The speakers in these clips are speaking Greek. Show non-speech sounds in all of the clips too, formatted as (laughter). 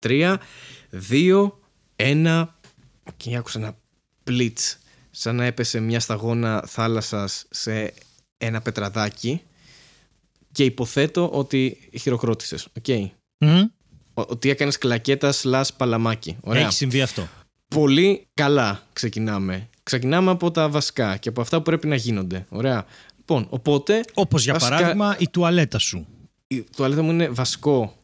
Τρία, δύο, ένα. Και άκουσα ένα πλίτς σαν να έπεσε μια σταγόνα θάλασσας σε ένα πετραδάκι και υποθέτω ότι χειροκρότησες. Οκ. Ότι έκανες κλακέτα slash παλαμάκι. Ωραία. Έχει συμβεί αυτό. Πολύ καλά ξεκινάμε. Ξεκινάμε από τα βασικά και από αυτά που πρέπει να γίνονται. Ωραία. Λοιπόν, οπότε. Όπως για βασικά- παράδειγμα η τουαλέτα σου. Η τουαλέτα μου είναι βασικό.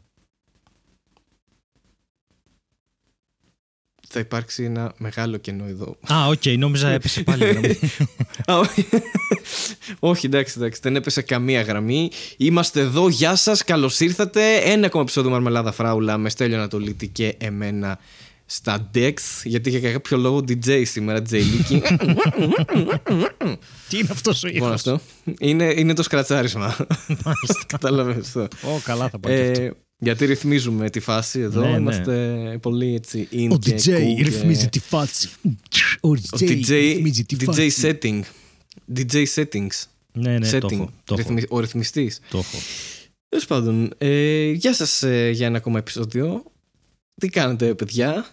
Θα υπάρξει ένα μεγάλο κενό εδώ. Α, οκ, νόμιζα έπεσε πάλι η γραμμή. (laughs) Α, όχι. όχι, εντάξει, εντάξει. Δεν έπεσε καμία γραμμή. Είμαστε εδώ. Γεια σας. Καλώς ήρθατε. Ένα ακόμα επεισόδιο Μαρμελάδα Φράουλα με Στέλιο Ανατολίτη και εμένα στα decks. Γιατί για κάποιο λόγο DJ σήμερα, DJ Leaky. Τι είναι αυτό ο λοιπόν, ήχο. αυτό. Είναι, είναι το σκρατσάρισμα. (laughs) Κατάλαβε αυτό. Ω, καλά θα πάει και αυτό. Ε, γιατί ρυθμίζουμε τη φάση εδώ. Ναι, ναι. Είμαστε πολύ έτσι. in Ο και DJ cool και- ρυθμίζει τη φάση. Ο Ο DJ DJ, ρυθμίζει τη DJ φάση. setting. DJ settings. Ναι, ναι, το setting. έχω. Το έχω. Ρυθμι- Ο ρυθμιστής. Το έχω. Τέλος πάντων, ε, γεια σας για ένα ακόμα επεισόδιο. Τι κάνετε, παιδιά;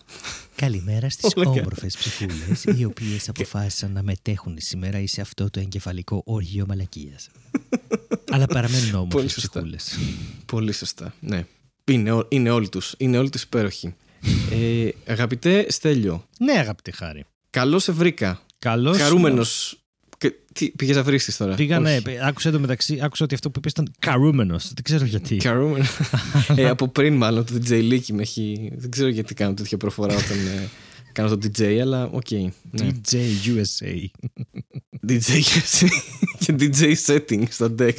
Καλημέρα στις Όλα καλά. όμορφες ψυχούλες, οι οποίες (laughs) αποφάσισαν να μετέχουν σήμερα σε αυτό το εγκεφαλικό όργιο μαλακίας. Αλλά παραμένουν όμορφες Πολύ σωστά. ψυχούλες. Πολύ σωστά. Ναι. Είναι, ό- είναι όλοι τους. Είναι όλοι τους υπέροχοι. ε, αγαπητέ Στέλιο, Ναι, αγαπητέ Χάρη. καλώς σε βρήκα. Καλώς. Χαρούμενο. Τι, πήγες να βρει τώρα; Πήγα, ναι, Όχι. άκουσα εδώ μεταξύ, άκουσα ότι αυτό που είπες ήταν καρούμενος. Δεν ξέρω γιατί. Χαρούμενο. (laughs) ε, από πριν, μάλλον το DJ Leaky με έχει. Δεν ξέρω γιατί κάνω τέτοια προφορά όταν ε, (laughs) κάνω το DJ, αλλά οκ. ναι. DJ USA. DJ και DJ setting στα Dex.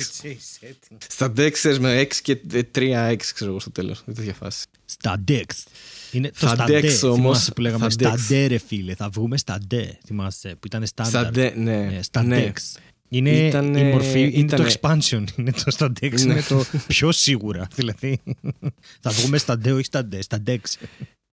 Στα Dex ξέρεις, με 6 και 3X, ξέρω εγώ στο τέλος. Δεν τέτοια φάση. Στα Dex. Είναι το Θα στα Dex Dex, όμως, θυμάσαι που λέγαμε θα στα Dex. D ρε φίλε. Θα βγούμε στα D, θυμάσαι, που ήταν Στα στάνταρ. De, ναι. Ε, Στα ναι. Dex. Είναι Ήτανε- η μορφή, είναι ήτανε- το expansion. Είναι το στα Dex, Ναι. είναι το πιο σίγουρα. Δηλαδή, (laughs) θα βγούμε στα D, όχι στα D, στα Dex.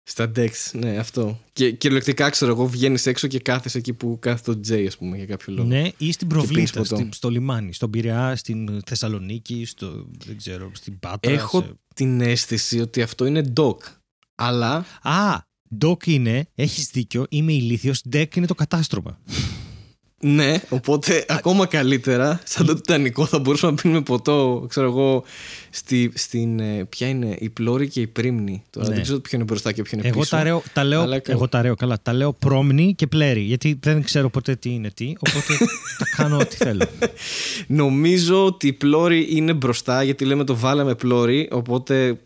Στα Dex, ναι, αυτό. Και κυριολεκτικά ξέρω εγώ, βγαίνεις έξω και κάθεσαι εκεί που κάθεται το J, ας πούμε, για κάποιο λόγο. Ναι, ή στην πίνεις Προβλήτα, ποτό. στη- στο λιμάνι, στον Πειραιά, στην Θεσσαλονίκη, στο, δεν ξέρω, στην Πάτρα. Έχω σε- την αίσθηση ότι αυτό είναι doc. Αλλά Α, Doc είναι, έχεις δίκιο, είμαι ηλίθιος, Deck είναι το κατάστρωμα. Ναι, οπότε ακόμα καλύτερα, σαν το Τιτανικό θα μπορούσαμε να πίνουμε ποτό, ξέρω εγώ, στη, στην. ε, Ποια είναι η πλώρη και η πρίμνη. Τώρα Ναι. δεν ξέρω ποιο είναι μπροστά και ποιο είναι Εγώ πίσω. τα, λέω, τα λέω, Αλλά κα- εγώ τα λέω καλά. Τα λέω πρόμνη και πλέρη. Γιατί δεν ξέρω ποτέ τι είναι τι. Οπότε (laughs) τα κάνω ό,τι θέλω. Νομίζω ότι η πλώρη είναι μπροστά γιατί λέμε το βάλαμε πλώρη. Οπότε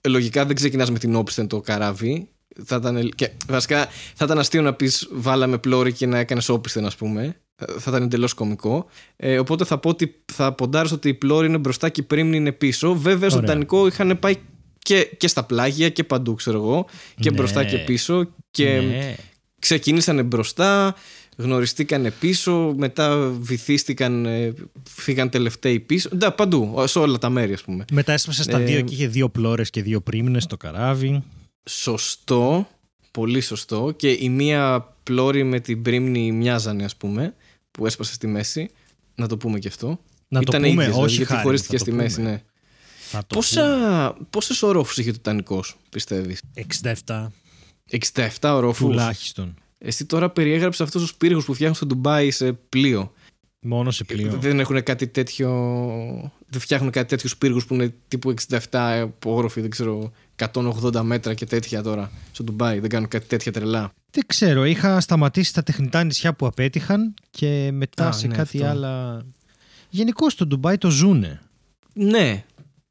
ε, λογικά δεν ξεκινάς με την όπισθεν το καράβι. Θα ήταν, και, βασικά θα ήταν αστείο να πεις βάλαμε πλώρη και να έκανες όπισθεν, ας πούμε. Ε, Θα ήταν εντελώς κωμικό. Ε, οπότε θα πω ότι θα ποντάρω ότι η πλώρη είναι μπροστά και η πρίμνη είναι πίσω. Βέβαια στο Ωραία. Τιτανικό είχαν πάει και, και στα πλάγια και παντού, ξέρω εγώ. Και Ναι. μπροστά και πίσω. Και ναι. ξεκινήσανε μπροστά, γνωριστήκανε πίσω, μετά βυθίστηκαν, ε, φύγαν τελευταίοι πίσω. Ναι, παντού, σε όλα τα μέρη, ας πούμε. Μετά έσπασε στα Ε, δύο και είχε δύο πλώρες και δύο πρίμνες στο καράβι. Σωστό, πολύ σωστό. Και η μία πλώρη με την πρίμνη μοιάζανε, ας πούμε, που έσπασε στη μέση. Να το πούμε και αυτό. Να το Ήτανε πούμε, ίδιες, δηλαδή, όχι γιατί χάρη, χωρίστηκε θα το στη μέση, πούμε. ναι. Θα το Πόσα, πόσες ορόφους είχε το Τιτανικός, πιστεύεις; πούμε. 67 67 ορόφους. τουλάχιστον. Εσύ τώρα περιέγραψες αυτούς τους πύργους που φτιάχνουν στο Ντουμπάι σε πλοίο. Μόνο σε πλοίο. Δεν έχουν κάτι τέτοιο. Δεν φτιάχνουν κάτι τέτοιους πύργους που είναι τύπου 67 όροφοι, δεν ξέρω, 180 μέτρα και τέτοια τώρα στο Ντουμπάι. Δεν κάνουν κάτι τέτοια τρελά. Δεν ξέρω, είχα σταματήσει τα τεχνητά νησιά που απέτυχαν και μετά Α, σε ναι, κάτι αυτό. άλλα. Γενικώ στο Ντουμπάι το ζούνε. Ναι.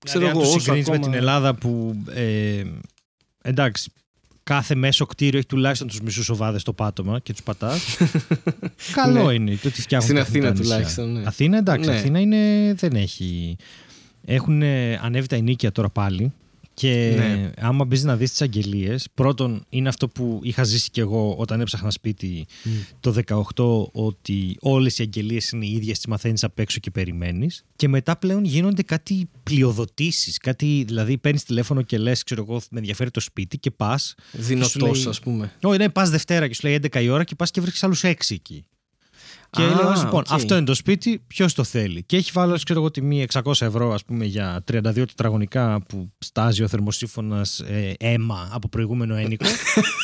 Ξέρω δηλαδή, εγώ, αν το όσο συγκρίνεις με ακόμα- την Ελλάδα που. Ε, εντάξει, κάθε μέσο κτίριο έχει τουλάχιστον τους μισούς οβάδε στο πάτωμα και τους πατάς. (laughs) Καλό Ναι. είναι το ότι φτιάχνουν Στην τεχνητά Αθήνα νησιά. τουλάχιστον, ναι. Αθήνα, εντάξει, Ναι. Αθήνα είναι, δεν έχει. Έχουν ανέβει τα ενίκια τώρα πάλι. Και Ναι. άμα μπεις να δεις τις αγγελίες, πρώτον είναι αυτό που είχα ζήσει κι εγώ όταν έψαχνα σπίτι το 18, ότι όλες οι αγγελίες είναι οι ίδιες, τις μαθαίνεις απ' έξω και περιμένεις. Και μετά πλέον γίνονται κάτι πλειοδοτήσεις. Κάτι, δηλαδή παίρνεις τηλέφωνο και λες, ξέρω εγώ, με ενδιαφέρει το σπίτι και πας. Δυνατό, λέει- ας πούμε. Όχι, ναι, πας Δευτέρα και σου λέει 11 η ώρα και πας και βρίσκεις άλλους 6 εκεί. Και Α, λέει ο λοιπόν, οκ. αυτό είναι το σπίτι, ποιος το θέλει. Και έχει βάλει, ξέρω εγώ, τιμή 600 ευρώ, ας πούμε, για 32 τετραγωνικά που στάζει ο θερμοσύφωνας ε, αίμα από προηγούμενο ένοικο.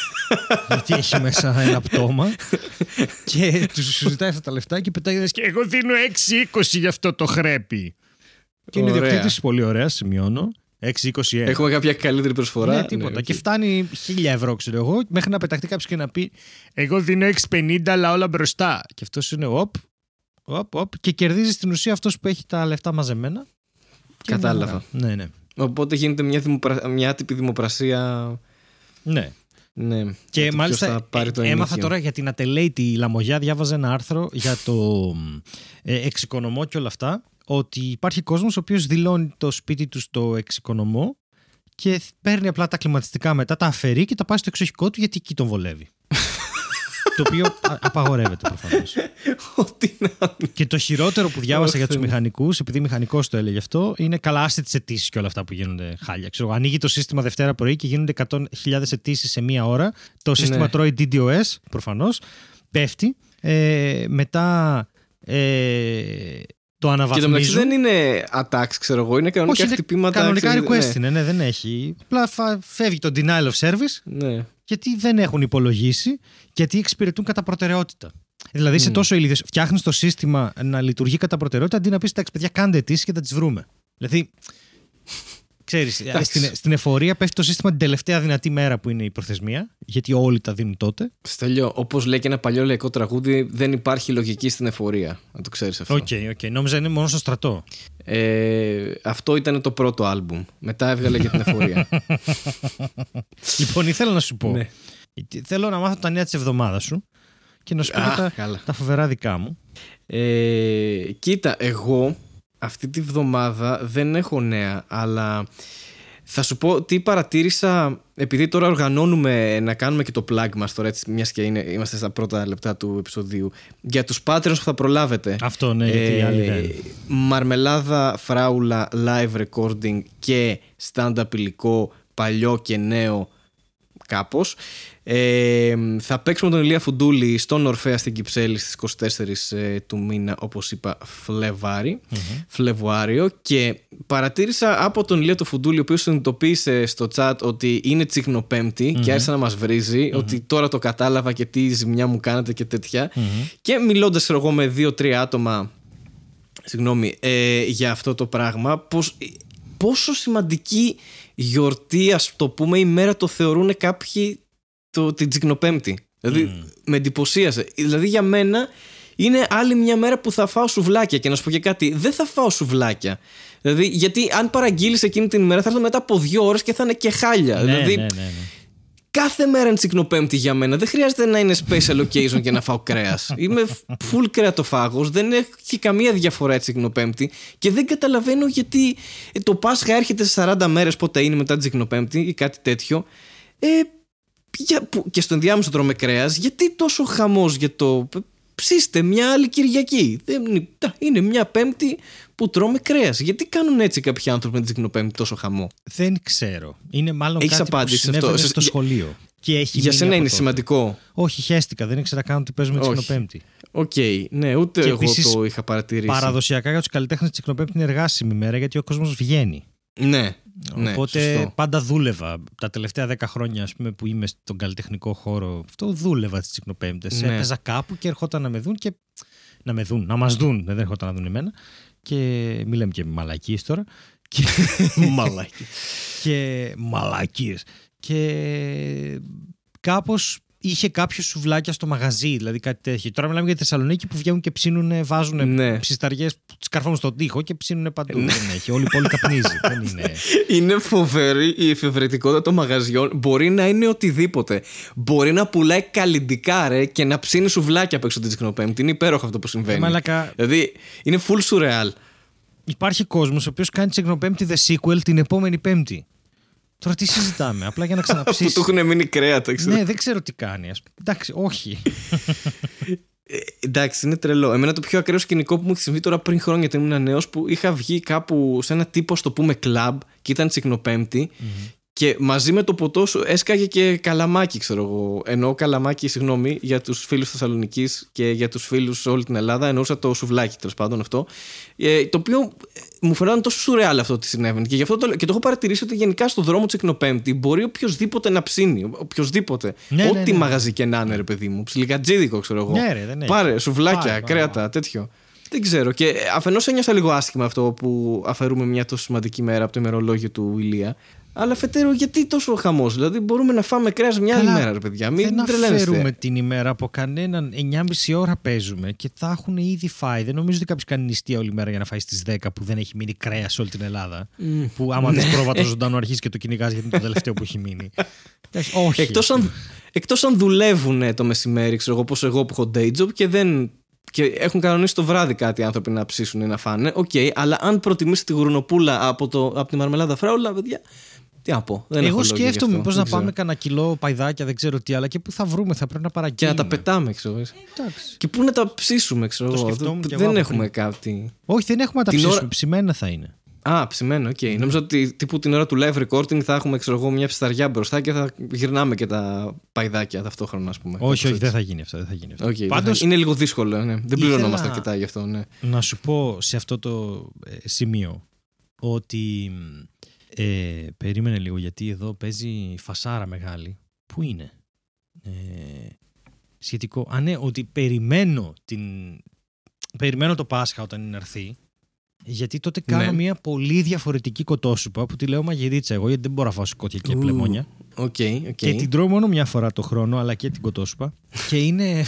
(laughs) γιατί έχει μέσα ένα πτώμα. και τους ζητάει αυτά τα λεφτά και πετάει και εγώ δίνω 6,20 για αυτό το χρέπι. Και είναι Ωραία. ιδιοκτήτη πολύ ωραία, σημειώνω. 6,21. Έχουμε κάποια καλύτερη προσφορά; Ναι, τίποτα. οκ. Και φτάνει 1000 ευρώ, ξέρω εγώ, μέχρι να πεταχτεί κάποιος και να πει Εγώ δίνω 6,50 αλλά όλα μπροστά. Και αυτός είναι οπ, οπ, οπ. Και κερδίζει στην ουσία αυτός που έχει τα λεφτά μαζεμένα. Και είναι Κατάλαβα. ωραία. Ναι, ναι. Οπότε γίνεται μια, δημοπρα... μια άτυπη δημοπρασία. ναι. Ναι. Και για το μάλιστα ποιος θα πάρει το ε, έμαθα ενίκιο. τώρα για την ατελέητη λαμογιά. Διάβαζα ένα άρθρο για το ε, εξοικονομό και όλα αυτά. Ότι υπάρχει κόσμος ο οποίος δηλώνει το σπίτι του στο εξοικονομό και παίρνει απλά τα κλιματιστικά μετά, τα αφαιρεί και τα πάει στο εξοχικό του γιατί εκεί τον βολεύει. (laughs) το οποίο α- απαγορεύεται προφανώς. (laughs) Ό,τι να είναι. Και το χειρότερο που διάβασα Ωχ, για τους Θεέ μου. μηχανικούς, επειδή μηχανικός το έλεγε αυτό, είναι καλά άστε τις αιτήσεις και όλα αυτά που γίνονται χάλια. Ξέρω, ανοίγει το σύστημα Δευτέρα πρωί και γίνονται 100.000 αιτήσεις σε μία ώρα. Το σύστημα Ναι. τρώει DDoS, προφανώς. Πέφτει. Ε, μετά ε, το Και το μεταξύ αναβαθμίζουν. δεν είναι attacks, ξέρω εγώ. Είναι κανονικά είναι χτυπήματα. κανονικά ξέρεις, request ναι. είναι, ναι, δεν έχει. Απλά φα- φεύγει το denial of service Ναι. γιατί δεν έχουν υπολογίσει, γιατί εξυπηρετούν κατά προτεραιότητα. Δηλαδή είσαι τόσο ηλίθιο. Φτιάχνεις το σύστημα να λειτουργεί κατά προτεραιότητα αντί να πεις: Εντάξει, παιδιά, κάντε αιτήσει και θα τις βρούμε. Δηλαδή. Ξέρεις, Εντάξει. στην, στην εφορία πέφτει το σύστημα την τελευταία δυνατή μέρα που είναι η προθεσμία, γιατί όλοι τα δίνουν τότε. Στέλιο, όπως λέει και ένα παλιό λαϊκό τραγούδι, δεν υπάρχει λογική στην εφορία. Να το ξέρεις αυτό. OK, OK. Νόμιζα είναι μόνο στο στρατό. Ε, αυτό ήταν το πρώτο άλμπουμ. Μετά έβγαλε για την εφορία. (laughs) λοιπόν, ήθελα να σου πω. Ναι. Θέλω να μάθω τα νέα της εβδομάδας σου και να σου πω Α, και τα, καλά. τα φοβερά δικά μου. Ε, κοίτα, εγώ αυτή τη βδομάδα δεν έχω νέα, αλλά θα σου πω τι παρατήρησα, επειδή τώρα οργανώνουμε να κάνουμε και το plug μας τώρα, έτσι, μιας και είναι, είμαστε στα πρώτα λεπτά του επεισοδίου, για τους patterns που θα προλάβετε. Αυτό, ναι, γιατί οι άλλοι δεν. Μαρμελάδα, φράουλα, live recording και stand-up υλικό, παλιό και νέο κάπως. Ε, θα παίξουμε τον Ηλία Φουντούλη στον Ορφέα στην Κυψέλη στις 24 ε, του μήνα όπως είπα Φλεβάρι, Φλεβουάριο. Και παρατήρησα από τον Ηλία το Φουντούλη ο οποίος συνειδητοποίησε στο chat ότι είναι τσικνοπέμπτη και άρχισε να μας βρίζει ότι τώρα το κατάλαβα και τι ζημιά μου κάνετε και τέτοια. Και μιλώντας ξέρω εγώ με δύο-τρία άτομα συγγνώμη, ε, για αυτό το πράγμα πως, πόσο σημαντική γιορτή ας το πούμε ημέρα το θεωρούν κάποιοι το, την Τσικνοπέμπτη δηλαδή με εντυπωσίασε δηλαδή για μένα είναι άλλη μια μέρα που θα φάω σουβλάκια και να σου πω και κάτι δεν θα φάω σουβλάκια δηλαδή γιατί αν παραγγείλεις εκείνη την ημέρα θα έρθω μετά από δύο ώρες και θα είναι και χάλια Ναι, δηλαδή ναι, ναι, ναι. Κάθε μέρα είναι τσικνοπέμπτη για μένα. Δεν χρειάζεται να είναι special occasion και να φάω κρέας. Είμαι full κρεατοφάγος. Δεν έχει καμία διαφορά η τσικνοπέμπτη και δεν καταλαβαίνω γιατί ε, το Πάσχα έρχεται σε 40 μέρες πότε είναι μετά την τσικνοπέμπτη ή κάτι τέτοιο. Ε, για, που, και στον διάμεσο τρώμε κρέας. Γιατί τόσο χαμός για το. Ψήστε μια άλλη Κυριακή. Δεν, είναι- τα, είναι μια Πέμπτη που τρώμε κρέας. Γιατί κάνουν έτσι κάποιοι άνθρωποι με την τσικνοπέμπτη τόσο χαμό; Δεν ξέρω. Είναι μάλλον Έχεις κάτι απάντηση που σε αυτό. συνέβαινε Σε- στο για- σχολείο. Και έχει Για μείνει σένα από είναι τότε. σημαντικό. Όχι, χέστηκα. Δεν ήξερα καν ότι παίζουμε Όχι. τσικνοπέμπτη. Οκ, ναι, ούτε Και εγώ επίσης, το είχα παρατηρήσει. Παραδοσιακά για τους καλλιτέχνες, τσικνοπέμπτη είναι εργάσιμη μέρα γιατί ο κόσμος βγαίνει. Ναι, ναι, Οπότε σωστό. πάντα δούλευα. Τα τελευταία δέκα χρόνια ας πούμε, που είμαι στον καλλιτεχνικό χώρο, αυτό δούλευα τι τσικνοπέμπτε. Ναι. Έπαιζα κάπου και ερχόταν να με δουν και. Να με δουν, να μας δουν. Δεν ερχόταν να δουν εμένα. Και μη λέμε και μαλακίες τώρα. Και... (laughs) Μαλάκι. και μαλακίες. Και κάπως είχε κάποιο σουβλάκια στο μαγαζί, δηλαδή κάτι τέτοιο. Τώρα μιλάμε για τη Θεσσαλονίκη που βγαίνουν και ψήνουν, βάζουν Ναι. ψισταριές που τις καρφώνουν στον τοίχο και ψήνουν παντού. Δεν έχει. Όλη η πόλη καπνίζει. Δεν είναι. (laughs) Είναι φοβερή η εφευρετικότητα των μαγαζιών. Μπορεί να είναι οτιδήποτε. Μπορεί να πουλάει καλλιντικά ρε και να ψήνει σουβλάκια απ' έξω την Τσικνοπέμπτη. Είναι υπέροχο αυτό που συμβαίνει. Ε, μαλάκα. Δηλαδή είναι full surreal. Υπάρχει κόσμος ο οποίος κάνει τσικνοπέμπτη the sequel την επόμενη πέμπτη. Τώρα τι συζητάμε, απλά για να που του ξαναψήσει. έχουν μείνει κρέατα, ξέρω. ναι, δεν ξέρω τι κάνει. Ας... πούμε. Εντάξει, όχι. Ε, εντάξει, είναι τρελό. Εμένα το πιο ακραίο σκηνικό που μου έχει συμβεί τώρα πριν χρόνια όταν ήμουν νέος που είχα βγει κάπου σε ένα τύπο, στο πούμε, κλαμπ και ήταν τσικνοπέμπτη Και μαζί με το ποτό σου έσκαγε και καλαμάκι, ξέρω εγώ. Εννοώ καλαμάκι, συγγνώμη, για τους φίλους Θεσσαλονίκη και για τους φίλους σε όλη την Ελλάδα. Εννοούσα το σουβλάκι, τέλος πάντων αυτό. Ε, το οποίο ε, μου φαινόταν τόσο σουρεάλ αυτό ότι συνέβαινε. Και, γι αυτό το, και το έχω παρατηρήσει ότι γενικά στο δρόμο της Εκνοπέμπτη μπορεί οποιοδήποτε να ψήνει. Οποιοδήποτε. Ναι, ναι, Ό,τι ναι. μαγαζί και να είναι, ρε παιδί μου. Ψιλικατζίδικο, ξέρω εγώ. Ναι, ρε, δεν έχει. Πάρε, σουβλάκια, Πάρε, πάρε, κρέατα, πάρε. τέτοιο. Δεν ξέρω. Και αφενός ένιωσα λίγο άσχημα αυτό που αφαιρούμε μια τόσο σημαντική μέρα από το ημερολόγιο του Ηλία. Αλλά αφετέρου, γιατί τόσο χαμός; Δηλαδή, μπορούμε να φάμε κρέας μια άλλη Καλά, μέρα, ρε παιδιά. Μην δεν τρελαίνεστε. αφαιρούμε την ημέρα από κανέναν. 9,5 ώρα παίζουμε και θα έχουν ήδη φάει. Δεν νομίζω ότι κάποιος κάνει νηστεία όλη μέρα για να φάει στις 10 που δεν έχει μείνει κρέας σε όλη την Ελλάδα. Που άμα Ναι. δει πρόβατο ζωντανό αρχίζει και το κυνηγάς γιατί είναι το τελευταίο που έχει μείνει. (laughs) Εντάξει, Όχι. Εκτός αν, εκτός αν δουλεύουν το μεσημέρι, ξέρω εγώ, όπως εγώ που έχω day job και δεν. Και έχουν κανονίσει το βράδυ κάτι άνθρωποι να ψήσουν ή να φάνε. Οκ, αλλά αν προτιμήσετε τη γουρνοπούλα από, το, από τη μαρμελάδα φράουλα, παιδιά. Τι να πω. Δεν έχω Εγώ λόγια γι' σκέφτομαι αυτό, πώς δεν να ξέρω. πάμε κανένα κιλό παϊδάκια, δεν ξέρω τι, αλλά και πού θα βρούμε, θα πρέπει να Και παραγγείλουμε. να τα πετάμε, ξέρω εγώ. Εντάξει. Και πού να τα ψήσουμε, ξέρω Το εγώ. σκεφτόμουν Δεν- κι εγώ Δεν από έχουμε πριν. κάτι. Όχι, δεν έχουμε να τα Την ψήσουμε. ώρα- Ψημένα θα είναι. Α, ψημένο, οκ. Νόμιζα ότι τύπου την ώρα του live recording θα έχουμε ξέρω εγώ, μια ψισταριά μπροστά και θα γυρνάμε και τα παϊδάκια ταυτόχρονα, ας πούμε. Όχι, όχι, Κάπως δεν θα γίνει αυτό. Δεν θα γίνει αυτό. έτσι. Οκ, δεν Πάντως, θα- Είναι λίγο δύσκολο, ναι. Δεν πληρωνόμαστε ήθελα- αρκετά γι' αυτό, ναι. να σου πω σε αυτό το ε, σημείο ότι ε, περίμενε λίγο γιατί εδώ παίζει φασάρα μεγάλη. Πού είναι; Ε, σχετικό. Α, ναι, ότι περιμένω, την, περιμένω το Πάσχα όταν είναι να έρθει. Γιατί τότε κάνω Ναι. μια πολύ διαφορετική κοτόσουπα που τη λέω μαγειρίτσα εγώ, γιατί δεν μπορώ να φάω σηκώτια και Ου, πλεμόνια. OK, OK. Και την τρώω μόνο μια φορά το χρόνο, αλλά και την κοτόσουπα. (laughs) και είναι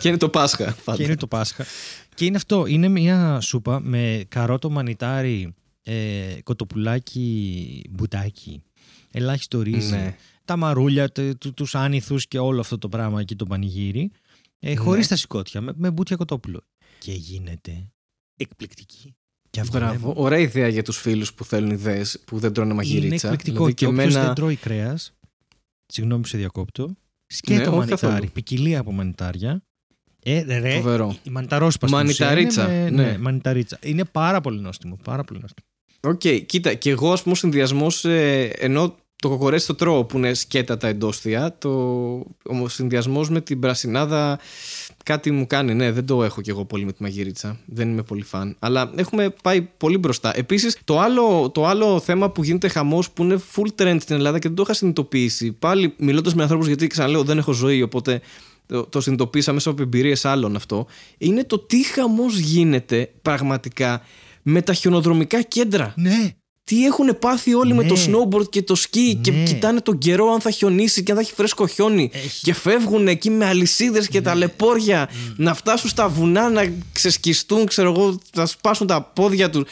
Και είναι το Πάσχα. Πάντα. και είναι το Πάσχα. Και είναι αυτό. Είναι μια σούπα με καρότο μανιτάρι, ε, κοτοπουλάκι, μπουτάκι, ελάχιστο ρύζι, Ναι. τα μαρούλια, τε- του, τους άνηθους και όλο αυτό το πράγμα εκεί το πανηγύρι, ε, Ναι. χωρίς τα σηκώτια, με, με μπουτια κοτόπουλο. Και γίνεται εκπληκτική. Και Μπράβο. Ωραία ιδέα για τους φίλους που θέλουν ιδέες που δεν τρώνε Είναι μαγειρίτσα. εκπληκτικό. Δηλαδή, και όποιος εμένα- δεν τρώει κρέας, συγγνώμη που σε διακόπτω, σκέτο Ναι, όχι μανιτάρι, καθόλου. ποικιλία από μανιτάρια. Ε, ρε, Φοβερό. Η μανιταρόσουπα στην ουσία Μανιταρίτσα, είναι με- ναι. ναι, μανιταρίτσα. Είναι πάρα πολύ νόστιμο. Πάρα πολύ νόστιμο. Οκ, κοίτα, και εγώ ας πούμε ο συνδυασμός, ενώ το κοκορέτσι το τρώω που είναι σκέτα τα εντόσθια, το, ο συνδυασμός με την πρασινάδα κάτι μου κάνει. Ναι, δεν το έχω κι εγώ πολύ με τη μαγειρίτσα. Δεν είμαι πολύ φαν. Αλλά έχουμε πάει πολύ μπροστά. Επίσης, το άλλο, το άλλο θέμα που γίνεται χαμός που είναι full trend στην Ελλάδα και δεν το είχα συνειδητοποιήσει. Πάλι μιλώντας με ανθρώπους, γιατί ξαναλέω δεν έχω ζωή, οπότε το, το συνειδητοποίησα μέσα από εμπειρίες άλλων αυτό. Είναι το τι χαμός γίνεται πραγματικά με τα χιονοδρομικά κέντρα. Ναι. Τι έχουν πάθει όλοι με Ναι. το snowboard και το σκι και Ναι. κοιτάνε τον καιρό αν θα χιονίσει και αν θα έχει φρέσκο χιόνι. Έχει. Και φεύγουν εκεί με αλυσίδες και τα λεπόρια να φτάσουν στα βουνά, να ξεσκιστούν, ξέρω εγώ, να σπάσουν τα πόδια τους.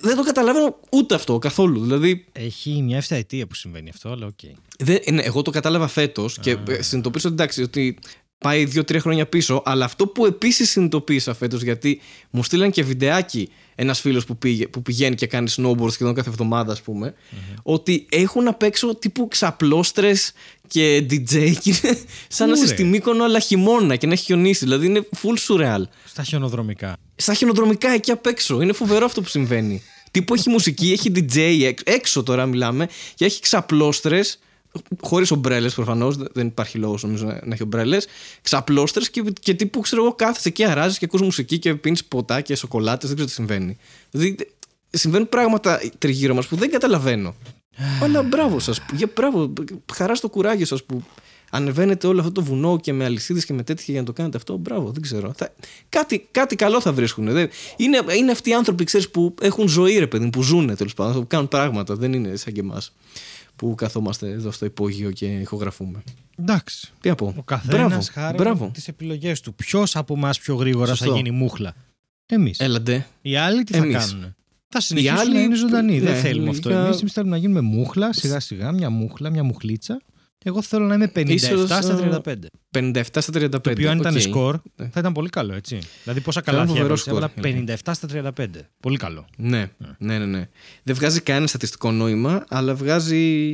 δεν το καταλαβαίνω ούτε αυτό καθόλου. Δηλαδή, Έχει μια εφταετία που συμβαίνει αυτό, αλλά οκ. δεν, ναι, εγώ το κατάλαβα φέτος και ε, συνειδητοποίησα ότι εντάξει, ότι πάει δύο-τρία χρόνια πίσω. Αλλά αυτό που επίσης συνειδητοποίησα φέτος, γιατί μου στείλαν και βιντεάκι ένας φίλος που, πήγε, που πηγαίνει και κάνει snowboard σχεδόν κάθε εβδομάδα, ας πούμε, ότι έχουν απ' έξω τύπου ξαπλώστρες και DJ και είναι σαν να Πού, είσαι ρε; στη Μύκονο αλλά χειμώνα και να έχει χιονίσει. Δηλαδή είναι full surreal. Στα χιονοδρομικά. Στα χιονοδρομικά εκεί απ' έξω. Είναι φοβερό αυτό που συμβαίνει. Τύπου έχει μουσική, έχει DJ έξω, έξω τώρα μιλάμε και έχει ξαπλώστρες. Χωρίς ομπρέλες προφανώς, δεν υπάρχει λόγος νομίζω να, να έχει ομπρέλες. Ξαπλώστρες και, και τύπου ξέρω εγώ κάθεσαι εκεί, αράζεις και ακούς μουσική και πίνεις ποτά και σοκολάτες. Δεν ξέρω τι συμβαίνει. Δηλαδή συμβαίνουν πράγματα τριγύρω μας που δεν καταλαβαίνω. Αλλά μπράβο σας. Μπράβο, χαρά στο κουράγιο σας που ανεβαίνετε όλο αυτό το βουνό και με αλυσίδες και με τέτοια για να το κάνετε αυτό. Μπράβο, δεν ξέρω. Θα, κάτι, κάτι καλό θα βρίσκουν. Δεν- είναι, είναι αυτοί οι άνθρωποι, ξέρεις, που έχουν ζωή, ρε παιδί μου, που ζουν τέλος πάντων, που κάνουν πράγματα. Δεν είναι σαν και εμάς που καθόμαστε εδώ στο υπόγειο και ηχογραφούμε. Εντάξει. Τι να πω. Ο καθένας Μπράβο, χάρη μπράβο. τις επιλογές του. Ποιος από εμάς πιο γρήγορα Σωστό. θα γίνει μούχλα; Εμείς. Έλαντε. Οι άλλοι τι θα Εμείς. κάνουν. Θα συνεχίσουν άλλοι- να είναι ζωντανοί. ναι, Δεν θέλουμε αυτό. λογικά- Εμείς εμείς θέλουμε να γίνουμε μούχλα σιγά σιγά, μια μούχλα, μια μουχλίτσα. Εγώ θέλω να είμαι 57 Ίσως, στα ε, 35. 57 στα 35. Το οποίο αν ήταν Οκ. σκορ Ναι. θα ήταν πολύ καλό, έτσι. Δηλαδή πόσα ήταν καλά θα φοβερό έβαλα. σκορ. 57 στα 35. Πολύ καλό. Ναι, ναι, ναι, ναι. Δεν βγάζει κανένα στατιστικό νόημα, αλλά βγάζει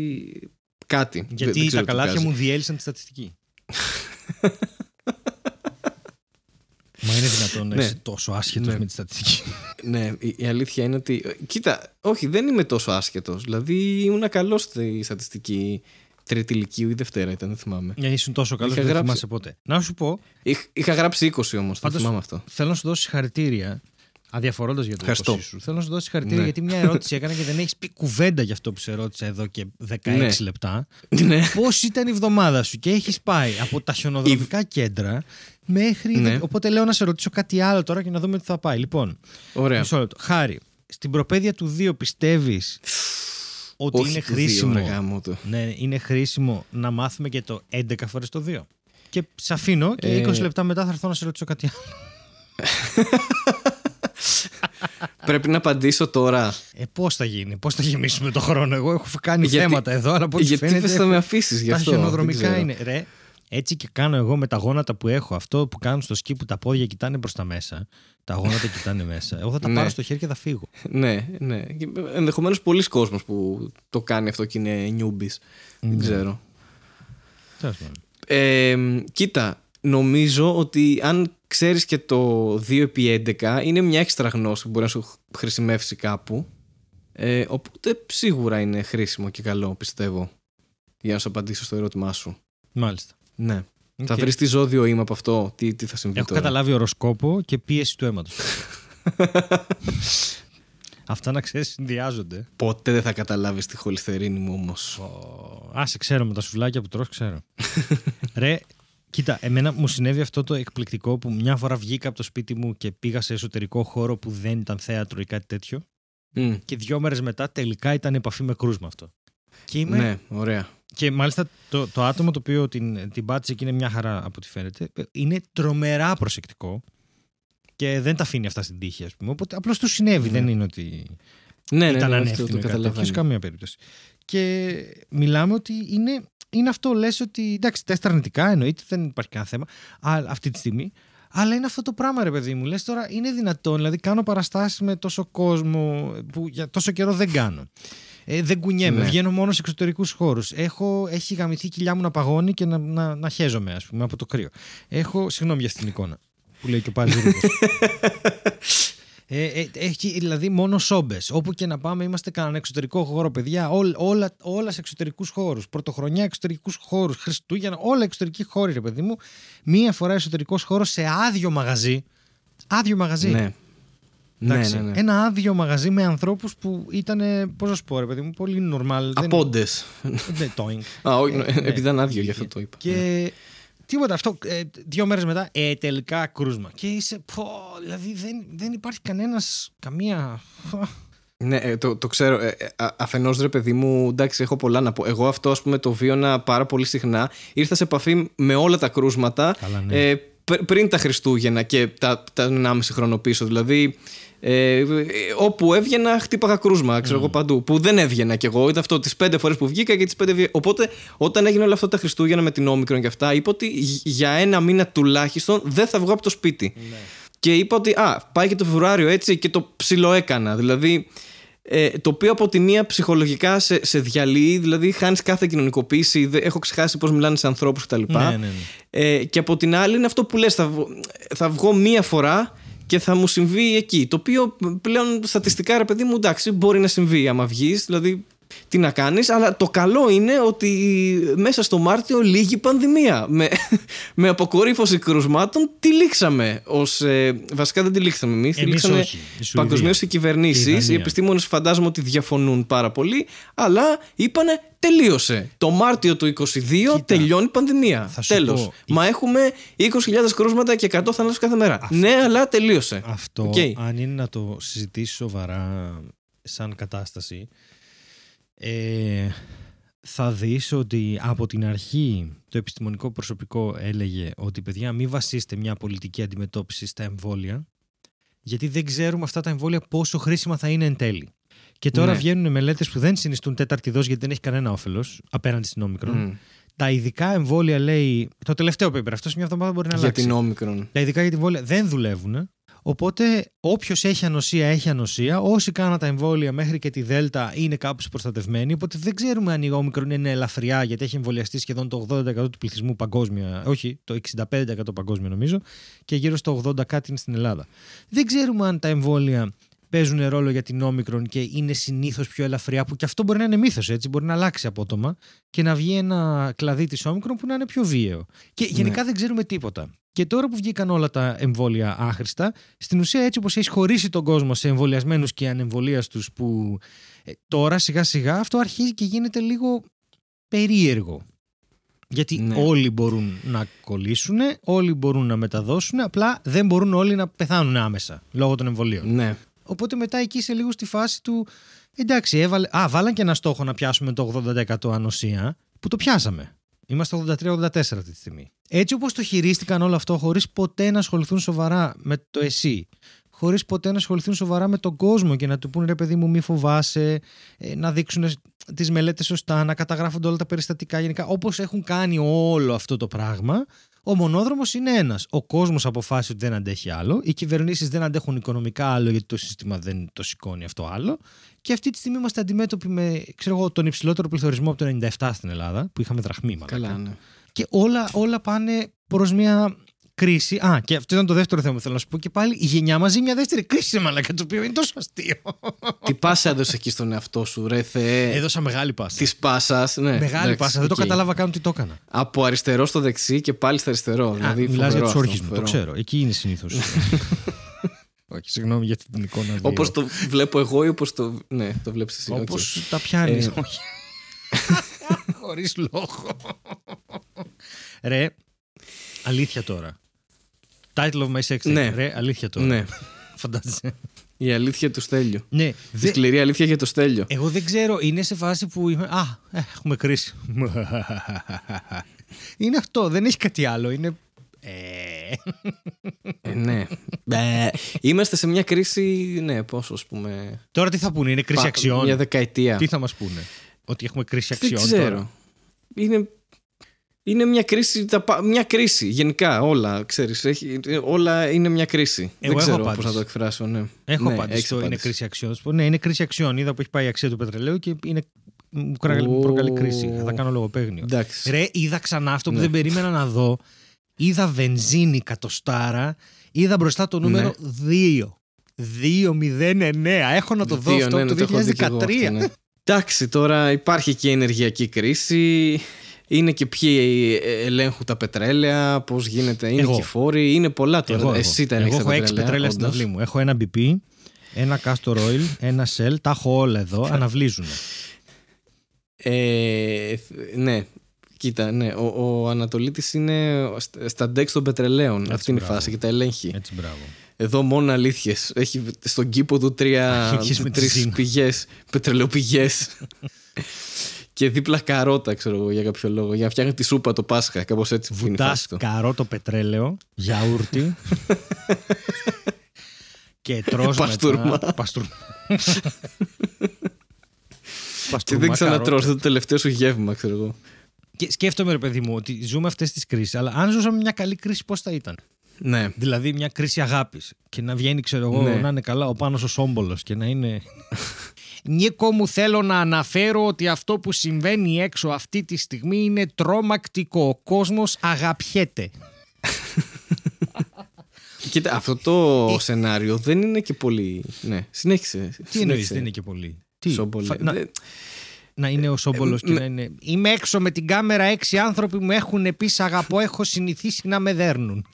κάτι. Δεν- Γιατί δεν ξέρω τα τι καλάθια βγάζει. μου διέλυσαν τη στατιστική. (laughs) Μα είναι δυνατόν. το να Ναι. είσαι τόσο άσχετος Ναι. με τη στατιστική. (laughs) ναι, η, η αλήθεια είναι ότι. Κοίτα, όχι, δεν είμαι τόσο άσχετος. Δηλαδή ήμουν καλός στη στατιστική τρίτη ηλικίου ή Δευτέρα ήταν, δεν θυμάμαι. Ε, Ήσουν τόσο καλός που Είχα δεν γράψει. θυμάσαι ποτέ. Να σου πω, Είχ- είχα γράψει 20 όμως, θα Πάντως- θυμάμαι αυτό. θέλω να σου δώσω συγχαρητήρια. Αδιαφορώντας για το Ευχαριστώ. 20 σου. Θέλω να σου δώσω συγχαρητήρια Ναι. γιατί μια ερώτηση έκανα και δεν έχεις πει κουβέντα για αυτό που σε ρώτησα εδώ και 16 Ναι. λεπτά. (laughs) ναι. Πώς ήταν η εβδομάδα σου και έχεις πάει από τα χιονοδρομικά κέντρα μέχρι. Ναι. Οπότε λέω να σε ρωτήσω κάτι άλλο τώρα και να δούμε τι θα πάει. Λοιπόν, Ωραία. μισό λεπτό. Χάρη, στην προπαίδεια του 2 πιστεύεις ότι Όχι είναι του δύο, χρήσιμο. ρε γάμο του. Ναι, είναι χρήσιμο να μάθουμε και το 11 φορές το 2. Και σε αφήνω και Ε, 20 λεπτά μετά θα έρθω να σε ρωτήσω κάτι άλλο. (laughs) Πρέπει να απαντήσω τώρα. Ε, πώς θα γίνει, πώς θα γεμίσουμε το χρόνο; Εγώ έχω κάνει Γιατί- θέματα εδώ, αλλά από ό,τι Γιατί φαίνεται. δεν θα με αφήσεις γι' τα αυτό; δεν χιονοδρομικά ξέρω. είναι. Ρε, έτσι και κάνω εγώ με τα γόνατα που έχω. Αυτό που κάνουν στο σκι που τα πόδια κοιτάνε προς τα μέσα. Τα γόνατα κοιτάνε μέσα. Εγώ θα τα Ναι. πάρω στο χέρι και θα φύγω. Ναι, ναι. Ενδεχομένως πολύς κόσμος που το κάνει αυτό και είναι newbies. Ναι. Δεν ξέρω. Τέλος πάντων. Ε, κοίτα, νομίζω ότι αν ξέρεις και το 2x11 είναι μια έξτρα γνώση που μπορεί να σου χρησιμεύσει κάπου. Ε, οπότε σίγουρα είναι χρήσιμο και καλό, πιστεύω. Για να σου απαντήσω στο ερώτημά σου. Μάλιστα. Ναι. Θα Οκ. βρεις τι ζώδιο είμαι από αυτό, τι, τι θα συμβεί Έχω τώρα. καταλάβει ωροσκόπο και πίεση του αίματος. (laughs) Αυτά να ξέρεις συνδυάζονται. Ποτέ δεν θα καταλάβεις τη χολυστερίνη μου όμως. Α, σε ξέρω με τα σουβλάκια που τρως, ξέρω. (laughs) Ρε, κοίτα, εμένα μου συνέβη αυτό το εκπληκτικό που μια φορά βγήκα από το σπίτι μου και πήγα σε εσωτερικό χώρο που δεν ήταν θέατρο ή κάτι τέτοιο. Και δύο μέρες μετά τελικά ήταν επαφή με κρούσμα αυτό. Και, είμαι... Ναι, ωραία. Και μάλιστα το, το άτομο το οποίο την, την πάτησε και είναι μια χαρά από ό,τι φαίνεται, είναι τρομερά προσεκτικό και δεν τα αφήνει αυτά στην τύχη, ας πούμε. Οπότε απλώς τους συνέβη, Ναι. δεν είναι ότι Ναι, ναι, ήταν ναι, ανεύθυνο αυτό το ή κάτι τέτοιος, σε καταλαβαίνω. καμία περίπτωση. Και μιλάμε ότι είναι, είναι αυτό, λες ότι εντάξει, τεστ αρνητικά, εννοείται, δεν υπάρχει κανένα θέμα αλλά, αυτή τη στιγμή. Αλλά είναι αυτό το πράγμα, ρε παιδί μου. Λες τώρα, είναι δυνατόν, δηλαδή κάνω παραστάσεις με τόσο κόσμο που για τόσο καιρό δεν κάνω. Ε, δεν κουνιέμαι, Ναι. βγαίνω μόνο σε εξωτερικούς χώρους. Έχω, έχει γαμηθεί η κοιλιά μου να παγώνει και να, να, να χέζομαι, ας πούμε, από το κρύο. Έχω, συγγνώμη για την εικόνα, που λέει και ο Πάζης Ρούκος. (laughs) Ε, ε, έχει δηλαδή μόνο σόμπες. Όπου και να πάμε, είμαστε κανένα εξωτερικό χώρο, παιδιά. Ό, όλα, όλα σε εξωτερικούς χώρους. Πρωτοχρονιά εξωτερικούς χώρους. Χριστούγεννα, όλα εξωτερικοί χώροι, ρε παιδί μου. Μία φορά εσωτερικό χώρος σε άδειο μαγαζί. Άδειο μαγαζί. Ναι. Ναι, Εντάξει, ναι, ναι. Ένα άδειο μαγαζί με ανθρώπους που ήταν. Πώς να σου πω, ρε παιδί μου, πολύ normal. δεν- Απόντες. Δεν toing. Α, όχι, Ε, ε, ναι. επειδή ήταν άδειο, γι' αυτό το είπα. Και τίποτα αυτό. Ε, δύο μέρες μετά, ε, τελικά κρούσμα. Και είσαι. Πω, δηλαδή δεν, δεν υπάρχει κανένας. Καμία. Ναι, ε, το, το ξέρω. Ε, Αφενός, ρε παιδί μου, εντάξει, έχω πολλά να πω. Εγώ αυτό, ας πούμε, το βίωνα πάρα πολύ συχνά. Ήρθα σε επαφή με όλα τα κρούσματα Καλά, ναι. ε, πρ- πριν τα Χριστούγεννα και τα, τα 1,5 χρόνο πίσω. Δηλαδή, ε, ε, όπου έβγαινα, χτύπαγα κρούσμα, ξέρω εγώ παντού. Που δεν έβγαινα κι εγώ. Ήταν αυτό τις πέντε φορές που βγήκα και τις πέντε. βγα- Οπότε, όταν έγινε όλα αυτά τα Χριστούγεννα με την όμικρον και αυτά, είπα ότι γ- για ένα μήνα τουλάχιστον δεν θα βγω από το σπίτι. Και είπα ότι, α, πάει και το Φεβρουάριο έτσι και το ψιλοέκανα. Δηλαδή, ε, το οποίο από τη μία ψυχολογικά σε, σε διαλύει, δηλαδή χάνεις κάθε κοινωνικοποίηση, δε- έχω ξεχάσει πώς μιλάνε σε ανθρώπους κτλ. Ναι, ναι, ναι. Ε, και από την άλλη είναι αυτό που λες, θα, βγω- θα βγω μία φορά και θα μου συμβεί εκεί. Το οποίο πλέον στατιστικά, ρε παιδί μου, εντάξει, μπορεί να συμβεί άμα βγεις, δηλαδή τι να κάνεις, αλλά το καλό είναι ότι μέσα στο Μάρτιο λίγη πανδημία. Με, (laughs) με αποκορύφωση κρουσμάτων τη λήξαμε. Ως, ε, βασικά δεν τη λήξαμε εμείς, τη Εμείς λήξαμε όχι, η Σουηδία. παγκοσμίως οι Και η κυβερνήσεις. Οι Δανία. επιστήμονες φαντάζομαι ότι διαφωνούν πάρα πολύ, αλλά είπανε τελείωσε. Το Μάρτιο του 22 τελειώνει η πανδημία. Θα σου Τέλος. πω, Μα έχουμε 20.000 κρούσματα και 100 θανάτους κάθε μέρα. Ναι, αλλά τελείωσε. Αυτό, Οκ. αν είναι να το συζητήσεις σοβαρά σαν κατάσταση, ε, θα δεις ότι από την αρχή το επιστημονικό προσωπικό έλεγε ότι παιδιά μην βασίστε μια πολιτική αντιμετώπιση στα εμβόλια γιατί δεν ξέρουμε αυτά τα εμβόλια πόσο χρήσιμα θα είναι εν τέλει. Και τώρα Ναι. βγαίνουν μελέτες που δεν συνιστούν τέταρτη δόση γιατί δεν έχει κανένα όφελος απέναντι στην όμικρον. Μμ. Τα ειδικά εμβόλια λέει. Το τελευταίο paper, αυτό σε μια εβδομάδα μπορεί να Για αλλάξει. την όμικρον. Τα ειδικά για την εμβόλια δεν δουλεύουν. Οπότε όποιος έχει ανοσία έχει ανοσία. Όσοι κάναν τα εμβόλια μέχρι και τη Δέλτα είναι κάπως προστατευμένοι. Οπότε δεν ξέρουμε αν η όμικρον είναι ελαφριά γιατί έχει εμβολιαστεί σχεδόν το 80% του πληθυσμού παγκόσμια. Όχι, το 65% παγκόσμιο νομίζω. Και γύρω στο 80% κάτι είναι στην Ελλάδα. Δεν ξέρουμε αν τα εμβόλια παίζουν ρόλο για την όμικρον και είναι συνήθως πιο ελαφριά, που και αυτό μπορεί να είναι μύθος, έτσι. Μπορεί να αλλάξει απότομα και να βγει ένα κλαδί της όμικρον που να είναι πιο βίαιο. Και γενικά δεν ξέρουμε τίποτα. Και τώρα που βγήκαν όλα τα εμβόλια άχρηστα, στην ουσία έτσι όπως έχει χωρίσει τον κόσμο σε εμβολιασμένους και ανεμβολίαστους, που ε, τώρα σιγά σιγά αυτό αρχίζει και γίνεται λίγο περίεργο. Γιατί Ναι. όλοι μπορούν να κολλήσουν, όλοι μπορούν να μεταδώσουν, απλά δεν μπορούν όλοι να πεθάνουν άμεσα λόγω των εμβολίων. Ναι. Οπότε μετά εκεί είσαι λίγο στη φάση του. Εντάξει, έβαλε. Α, βάλαν και ένα στόχο να πιάσουμε το 80% ανοσία, που το πιάσαμε. Είμαστε 83-84 αυτή τη στιγμή. Έτσι όπως το χειρίστηκαν όλο αυτό, χωρίς ποτέ να ασχοληθούν σοβαρά με το εσύ, χωρίς ποτέ να ασχοληθούν σοβαρά με τον κόσμο και να του πούνε ρε παιδί μου, μη φοβάσαι, ε, να δείξουν τις μελέτες σωστά, να καταγράφονται όλα τα περιστατικά γενικά. Όπως έχουν κάνει όλο αυτό το πράγμα, ο μονόδρομος είναι ένας. Ο κόσμος αποφάσισε ότι δεν αντέχει άλλο. Οι κυβερνήσεις δεν αντέχουν οικονομικά άλλο, γιατί το σύστημα δεν το σηκώνει αυτό άλλο. Και αυτή τη στιγμή είμαστε αντιμέτωποι με ξέρω εγώ, τον υψηλότερο πληθωρισμό από το 97 στην Ελλάδα, που είχαμε δραχμή μαλάκα. Καλά, ναι. Και όλα, όλα πάνε προς μια κρίση. Α, και αυτό ήταν το δεύτερο θέμα που θέλω να σου πω. Και πάλι η γενιά μας ζει μια δεύτερη κρίση, μαλάκα, το οποίο είναι τόσο αστείο. Τι πάσα έδωσε εκεί στον εαυτό σου, ρε Θεέ; Έδωσα μεγάλη πάσα. Της πάσας. Ναι, Μεγάλη εντάξει, πάσα. Δεν το οκ. κατάλαβα καν τι το έκανα. Από αριστερό στο δεξί και πάλι στο αριστερό. δηλαδή, Α, μιλάς για φοβερό τους αυτό, όρχεις μου, το φοβερό. ξέρω. Εκεί είναι συνήθως. (laughs) Όχι, συγγνώμη για την εικόνα. δύο. Όπως το βλέπω εγώ ή όπως το. Ναι, το βλέπεις εσύ. οκ. Όπως τα πιάνεις. Ε, Όχι. (laughs) Χωρίς λόγο. Ρε, αλήθεια τώρα. Title of my sex tape. Ναι. Ρε, αλήθεια τώρα. Ναι. Φαντάζεσαι. Η αλήθεια του Στέλιου. Ναι, Η δε- σκληρή αλήθεια για το Στέλιο. εγώ δεν ξέρω, είναι σε φάση που είμαι. Α, ε, έχουμε κρίση. είναι αυτό, δεν έχει κάτι άλλο. Είναι. Ε, Ε, ναι. Μπε. Είμαστε σε μια κρίση. Ναι, πόσο ας πούμε. Τώρα τι θα πούνε, είναι κρίση πα- αξιών; Μια δεκαετία. Τι θα μας πούνε, Ότι έχουμε κρίση Δεν αξιών. ξέρω. Τώρα; Είναι, είναι μια κρίση, τα πα- μια κρίση γενικά όλα, ξέρεις, έχει, όλα είναι μια κρίση. Εγώ Δεν έχω ξέρω πώς απάντηση. να το εκφράσω, ναι. Έχω ναι, απάντηση. έχεις Το είναι απάντηση. κρίση αξιών. Θα σου πω, Ναι, είναι κρίση αξιών. Είδα που έχει πάει η αξία του πετρελαίου και είναι... μου προκαλεί- μου Ω. προκαλεί κρίση. Θα τα κάνω λογοπαίγνιο. Εντάξει. Ρε, είδα ξανά αυτό που Ναι. δεν περίμενα να δω. Είδα βενζίνη κατοστάρα. Είδα μπροστά το νούμερο 2. 2-0-9. Έχω να το δω Δύο, αυτό ναι, ναι, το έχω δει κι εγώ 2013. αυτό, ναι. Εντάξει, τώρα υπάρχει και η ενεργειακή κρίση. Είναι και ποιοι ελέγχουν τα πετρέλαια, πώς γίνεται, είναι Εγώ. και οι φόροι, είναι πολλά τώρα. Εγώ, εγώ. Εσύ τα εγώ έχεις έχω τα 6 πετρέλαια. πετρέλαια στην όντως. αυλή μου. Έχω ένα BP, ένα castor oil, ένα shell. Τα έχω όλα εδώ. Αναβλύζουν. Ε, ναι, κοίτα, ναι. Ο, ο Ανατολίτης είναι στα- στα ντεξ των πετρελαίων. Αυτή είναι η μπράβο. φάση και τα ελέγχει. Έτσι, μπράβο. Εδώ μόνο αλήθειες. Έχει στον κήπο του τρία, Αλήθειες με (laughs) τη τρεις Ζήνα. πηγές, πετρελαιοπηγές. και δίπλα καρότα, ξέρω εγώ, για κάποιο λόγο. Για να φτιάχνει τη σούπα το Πάσχα, κάπως έτσι που είναι η Βουτάς φάση του. καρότο πετρέλαιο, γιαούρτι. (laughs) και τρως Παστούρμα. μετά. Παστούρμα. (laughs) Και Παστούρμα, δεν ξανατρως, καρότα. το τελευταίο σου γεύμα, ξέρω εγώ. Και σκέφτομαι, ρε παιδί μου, ότι ζούμε αυτές τις κρίσεις. Αλλά αν ζούσαμε μια καλή κρίση, πώς θα ήταν; Ναι. Δηλαδή, μια κρίση αγάπης. Και να βγαίνει, ξέρω εγώ, Ναι. να είναι καλά ο πάνω ο Σόμπολος και να είναι. (laughs) Νίκο μου θέλω να αναφέρω ότι αυτό που συμβαίνει έξω αυτή τη στιγμή είναι τρομακτικό. Ο κόσμος αγαπιέται. (laughs) Κοίτα, αυτό το σενάριο δεν είναι και πολύ. Ναι, συνέχισε. Τι εννοείς συνέχισε. δεν είναι και πολύ; Τι, Σόμπολε. φα- να, Δεν- να είναι ο Σόμπολος Ε, και ναι. να είναι... Είμαι έξω με την κάμερα, έξι άνθρωποι μου έχουν πει «Σ' αγαπώ, έχω συνηθίσει να με δέρνουν.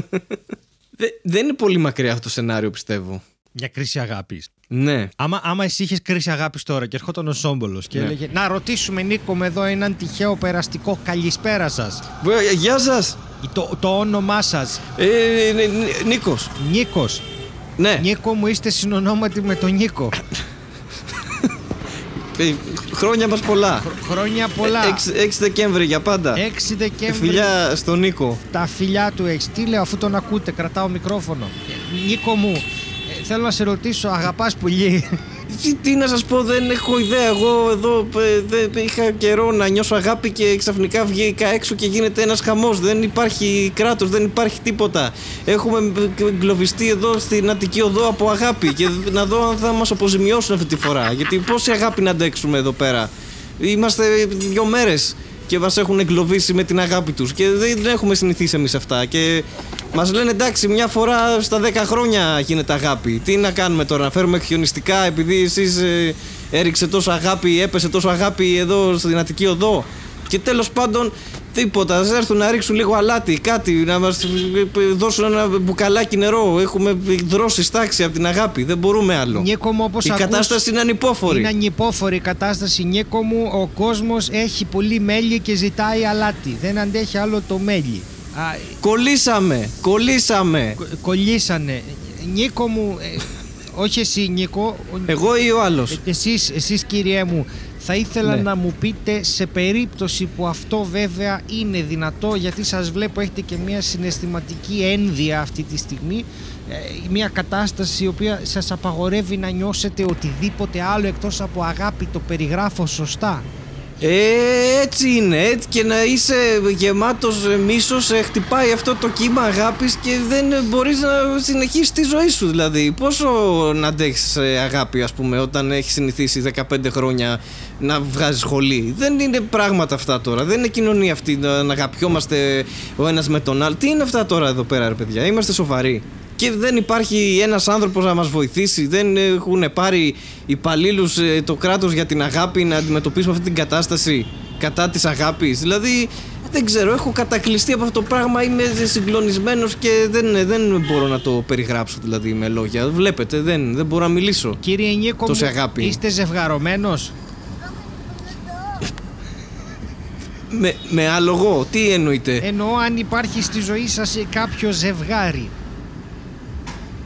(laughs) δε- δεν είναι πολύ μακριά αυτό το σενάριο, πιστεύω. Για κρίση αγάπης. Ναι. Άμα, άμα εσύ είχες κρίση αγάπης τώρα και ερχόταν ο Σόμπολος και Ναι. έλεγε Να ρωτήσουμε Νίκο με εδώ έναν τυχαίο περαστικό καλησπέρα σας. Βε- Γεια σας! Το, το όνομά σας. Ε, ναι, ναι, Νίκος. Νίκος. Ναι. Νίκο μου είστε συνονόματοι με τον Νίκο. Ε, Χρόνια μας πολλά. Χρόνια πολλά. 6, Δεκέμβρη για πάντα. 6 Ε, Δεκέμβρη. Φιλιά στον Νίκο. Τα φιλιά του έχει. Τι λέω, αφού τον ακούτε, κρατάω μικρόφωνο. Ε, Νίκο μου, ε, θέλω να σε ρωτήσω, αγαπάς πουλί; Τι, τι να σας πω, δεν έχω ιδέα. Εγώ εδώ ε, δεν είχα καιρό να νιώσω αγάπη και ξαφνικά βγήκα έξω και γίνεται ένας χαμός. Δεν υπάρχει κράτος, δεν υπάρχει τίποτα. Έχουμε εγκλωβιστεί εδώ στην Αττική Οδό από αγάπη και να δω αν θα μας αποζημιώσουν αυτή τη φορά. Γιατί πόση αγάπη να αντέξουμε εδώ πέρα. Είμαστε δύο μέρες και μας έχουν εγκλωβίσει με την αγάπη τους. Και δεν έχουμε συνηθίσει εμείς αυτά. Και μας λένε εντάξει, μια φορά στα 10 χρόνια γίνεται αγάπη. Τι να κάνουμε τώρα, να φέρουμε χιονιστικά επειδή εσείς ε, έριξε τόσο αγάπη, έπεσε τόσο αγάπη εδώ στην Αττική Οδό. Και τέλος πάντων Τίποτα. Α έρθουν να ρίξουν λίγο αλάτι, κάτι, να μας δώσουν ένα μπουκαλάκι νερό. Έχουμε δρώσει στάξη από την αγάπη. Δεν μπορούμε άλλο. Νίκο μου, όπως η ακούς, κατάσταση είναι ανυπόφορη. Είναι ανυπόφορη η κατάσταση. Νίκο μου, ο κόσμος έχει πολύ μέλι και ζητάει αλάτι. Δεν αντέχει άλλο το μέλι. Α, Κολλήσαμε, κολλήσαμε. κο- κολλήσανε. Νίκο μου, ε, όχι εσύ Νίκο, ο- Εγώ ή ο άλλος; Ε, Εσείς, εσείς κυριέ μου, θα ήθελα Ναι. να μου πείτε σε περίπτωση που αυτό βέβαια είναι δυνατό γιατί σας βλέπω έχετε και μια συναισθηματική ένδυα αυτή τη στιγμή ε, μια κατάσταση η οποία σας απαγορεύει να νιώσετε οτιδήποτε άλλο εκτός από αγάπη το περιγράφω σωστά Ε, έτσι είναι. Έτσι και να είσαι γεμάτος μίσος, ε, χτυπάει αυτό το κύμα αγάπης και δεν ε, μπορείς να συνεχίσεις τη ζωή σου. Δηλαδή, πόσο να αντέχεις ε, αγάπη, ας πούμε, όταν έχεις συνηθίσει 15 χρόνια να βγάζεις σχολή; Δεν είναι πράγματα αυτά τώρα. Δεν είναι κοινωνία αυτή να να αγαπιόμαστε ο ένας με τον άλλο. Τι είναι αυτά τώρα εδώ πέρα, ρε παιδιά; Είμαστε σοβαροί. Και δεν υπάρχει ένας άνθρωπος να μας βοηθήσει. Δεν έχουν πάρει υπαλλήλους το κράτος για την αγάπη να αντιμετωπίσουμε αυτή την κατάσταση κατά της αγάπης. Δηλαδή, δεν ξέρω, έχω κατακλειστεί από αυτό το πράγμα. Είμαι συγκλονισμένος και δεν, δεν μπορώ να το περιγράψω δηλαδή με λόγια. Βλέπετε, δεν, δεν μπορώ να μιλήσω. Κύριε Νίκο Τόση μου, αγάπη. είστε ζευγαρωμένος; Με, με άλογο, τι εννοείτε; Εννοώ αν υπάρχει στη ζωή σας κάποιο ζευγάρι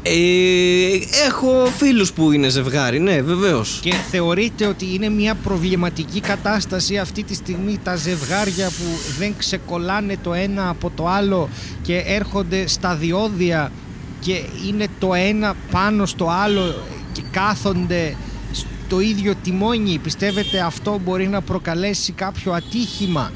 Ε, έχω φίλους που είναι ζευγάρι, ναι, βεβαίως. Και θεωρείτε ότι είναι μια προβληματική κατάσταση αυτή τη στιγμή τα ζευγάρια που δεν ξεκολλάνε το ένα από το άλλο και έρχονται στα διόδια και είναι το ένα πάνω στο άλλο και κάθονται στο ίδιο τιμόνι. Πιστεύετε αυτό μπορεί να προκαλέσει κάποιο ατύχημα;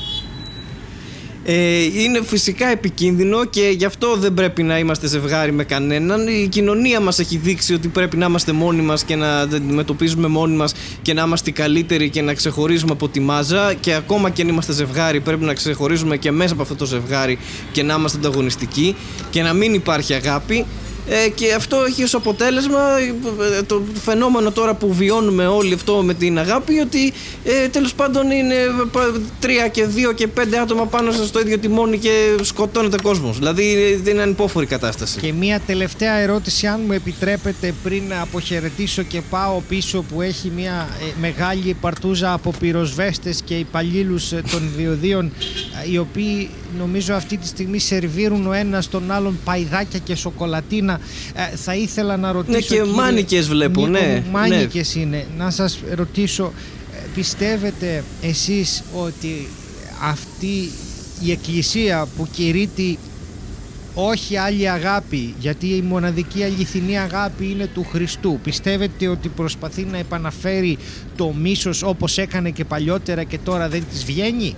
Ε, είναι φυσικά επικίνδυνο και γι' αυτό δεν πρέπει να είμαστε ζευγάρι με κανέναν. Η κοινωνία μας έχει δείξει ότι πρέπει να είμαστε μόνοι μας και να αντιμετωπίζουμε μόνοι μας και να είμαστε καλύτεροι και να ξεχωρίζουμε από τη μάζα. Και ακόμα και αν είμαστε ζευγάρι, πρέπει να ξεχωρίζουμε και μέσα από αυτό το ζευγάρι και να είμαστε ανταγωνιστικοί και να μην υπάρχει αγάπη. Ε, και αυτό έχει ως αποτέλεσμα ε, το φαινόμενο τώρα που βιώνουμε όλοι αυτό με την αγάπη ότι ε, τέλος πάντων είναι πα- τρία και δύο και πέντε άτομα πάνω στο ίδιο τιμόνι και σκοτώνεται κόσμος. Δηλαδή ε, είναι ανυπόφορη κατάσταση. Και μια τελευταία ερώτηση, αν μου επιτρέπετε, πριν αποχαιρετήσω και πάω πίσω που έχει μια ε, μεγάλη παρτούζα από πυροσβέστες και υπαλλήλους των διοδίων, ε, οι οποίοι νομίζω αυτή τη στιγμή σερβίρουν ο ένας τον άλλον παϊδάκια και σοκολατίνα. Ε, θα ήθελα να ρωτήσω... Ναι, και κύριε μάνικες βλέπω, Νίκο ναι, μου, ναι. Μάνικες είναι. Να σας ρωτήσω, ε, πιστεύετε εσείς ότι αυτή η εκκλησία που κηρύττει όχι άλλη αγάπη, γιατί η μοναδική αληθινή αγάπη είναι του Χριστού. Πιστεύετε ότι προσπαθεί να επαναφέρει το μίσος όπως έκανε και παλιότερα και τώρα δεν της βγαίνει;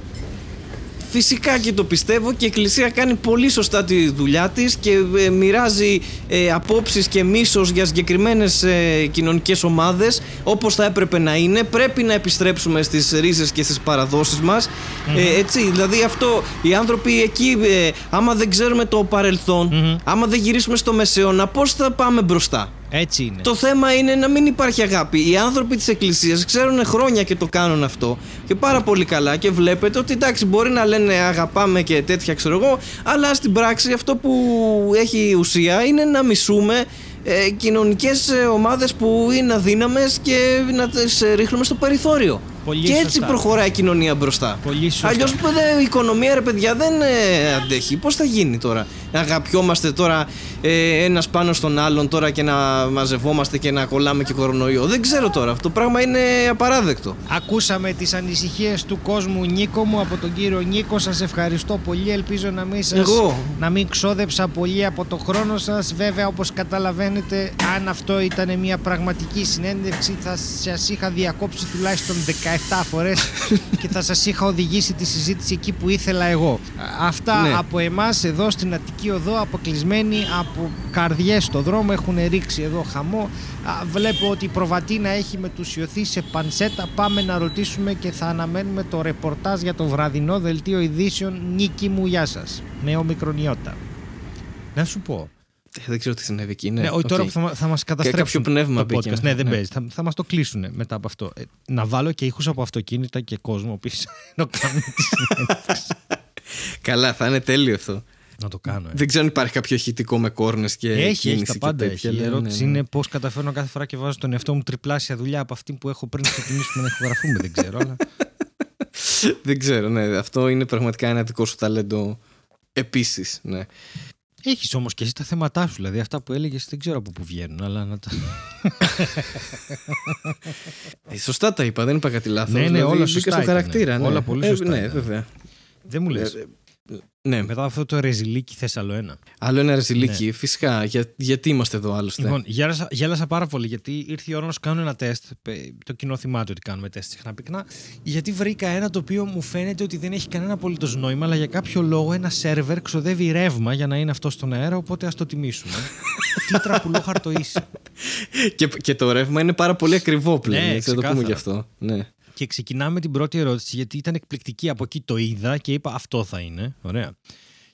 Φυσικά και το πιστεύω και η Εκκλησία κάνει πολύ σωστά τη δουλειά της και ε, μοιράζει ε, απόψεις και μίσος για συγκεκριμένες ε, κοινωνικές ομάδες όπως θα έπρεπε να είναι. Πρέπει να επιστρέψουμε στις ρίζες και στις παραδόσεις μας. Ε, έτσι, δηλαδή αυτό, οι άνθρωποι εκεί, ε, άμα δεν ξέρουμε το παρελθον άμα δεν γυρίσουμε στο μεσαίωνα, πώς θα πάμε μπροστά; Έτσι είναι. Το θέμα είναι να μην υπάρχει αγάπη. Οι άνθρωποι της Εκκλησίας ξέρουν χρόνια και το κάνουν αυτό και πάρα πολύ καλά. Και βλέπετε ότι εντάξει, μπορεί να λένε αγαπάμε και τέτοια, ξέρω εγώ, αλλά στην πράξη αυτό που έχει ουσία είναι να μισούμε ε, κοινωνικές ε, ομάδες που είναι αδύναμες και να τις ε, ρίχνουμε στο περιθώριο. Πολύ και έτσι σωστά. προχωράει η κοινωνία μπροστά. Πολύ σωστά. Αλλιώς η οικονομία, ρε παιδιά, δεν ε, αντέχει. Πώς θα γίνει τώρα, να αγαπιόμαστε τώρα ε, ένας πάνω στον άλλον τώρα και να μαζευόμαστε και να κολλάμε και κορονοϊό. Δεν ξέρω τώρα. Αυτό το πράγμα είναι απαράδεκτο. Ακούσαμε τις ανησυχίες του κόσμου Νίκο μου από τον κύριο Νίκο. Σας ευχαριστώ πολύ. Ελπίζω να μην, σας, Εγώ. να μην ξόδεψα πολύ από το χρόνο σας. Βέβαια όπως καταλαβαίνετε αν αυτό ήταν μια πραγματική συνέντευξη θα σας είχα διακόψει τουλάχιστον 17 φορές (laughs) και θα σας είχα οδηγήσει τη συζήτηση εκεί που ήθελα εγώ. Α, Αυτά Ναι. από εμάς εδώ στην Αττική Οδό αποκλεισμένοι από καρδιές στο δρόμο έχουν ρίξει εδώ χαμό. Α, Βλέπω ότι η προβατίνα έχει μετουσιωθεί σε πανσέτα. Πάμε να ρωτήσουμε και θα αναμένουμε το ρεπορτάζ για το βραδινό δελτίο ειδήσεων. Νίκη μου, γεια σας. Με όμικρον γιώτα. Να σου πω. Ε, Δεν ξέρω τι συνέβη εκεί. Ναι, Ναι, όχι, τώρα οκ. που θα, μα- θα μας καταστρέψουν κάποιο πνεύμα το μπήκε. podcast. Ναι, δεν Ναι. παίζει. Θα, θα μας το κλείσουν μετά από αυτό. Ε, να βάλω και ήχους από αυτοκίνητα και κόσμο πίσω. (laughs) να κάνουμε τη συνέντευξη. Καλά, θα είναι τέλειο αυτό. Να το κάνω. Ε. Δεν ξέρω αν υπάρχει κάποιο ηχητικό με κόρνες και. Έχει, έχει κίνηση τα και πάντα. τέτοια, Έχει. Η ναι, ερώτηση ναι, ναι. είναι πώς καταφέρνω κάθε φορά και βάζω τον εαυτό μου τριπλάσια δουλειά από αυτή που έχω πριν ξεκινήσουμε να ηχογραφούμε. Δεν ξέρω. Αλλά... (laughs) Δεν ξέρω, ναι. Αυτό είναι πραγματικά ένα δικό σου ταλέντο επίσης. Ναι. Έχεις όμως και εσύ τα θέματά σου. Δηλαδή αυτά που έλεγες δεν ξέρω από πού βγαίνουν. Αλλά να τα... Ε, σωστά τα είπα, δεν είπα κάτι λάθος. Ναι, ναι, δηλαδή, όλα μπήκα σωστά στο ήταν. χαρακτήρα. Ναι. Όλα πολύ Ε, σωστά ναι, ήταν. βέβαια. δεν μου λες. Ε, ναι. Μετά αυτό το ρεζιλίκι θες άλλο ένα. Άλλο ένα ρεζιλίκι, φυσικά. Για, γιατί είμαστε εδώ άλλωστε; Ναι. Λοιπόν, γέλασα, γέλασα πάρα πολύ γιατί ήρθε η ώρα να σου κάνω ένα τεστ. Πε- Το κοινό θυμάται ότι κάνουμε τεστ συχνά πυκνά. Γιατί βρήκα ένα το οποίο μου φαίνεται ότι δεν έχει κανένα απολύτως νόημα, αλλά για κάποιο λόγο ένα σερβερ ξοδεύει ρεύμα για να είναι αυτό στον αέρα, οπότε ας το τιμήσουμε. (laughs) Τι τραπουλόχαρτο είσαι. και, και το ρεύμα είναι πάρα πολύ ακριβό πλέον. Ναι, έτσι, να το πούμε ξεκάθαρα. γι' αυτό. Ναι. Και ξεκινάμε την πρώτη ερώτηση, γιατί ήταν εκπληκτική. Από εκεί το είδα και είπα αυτό θα είναι. Ωραία.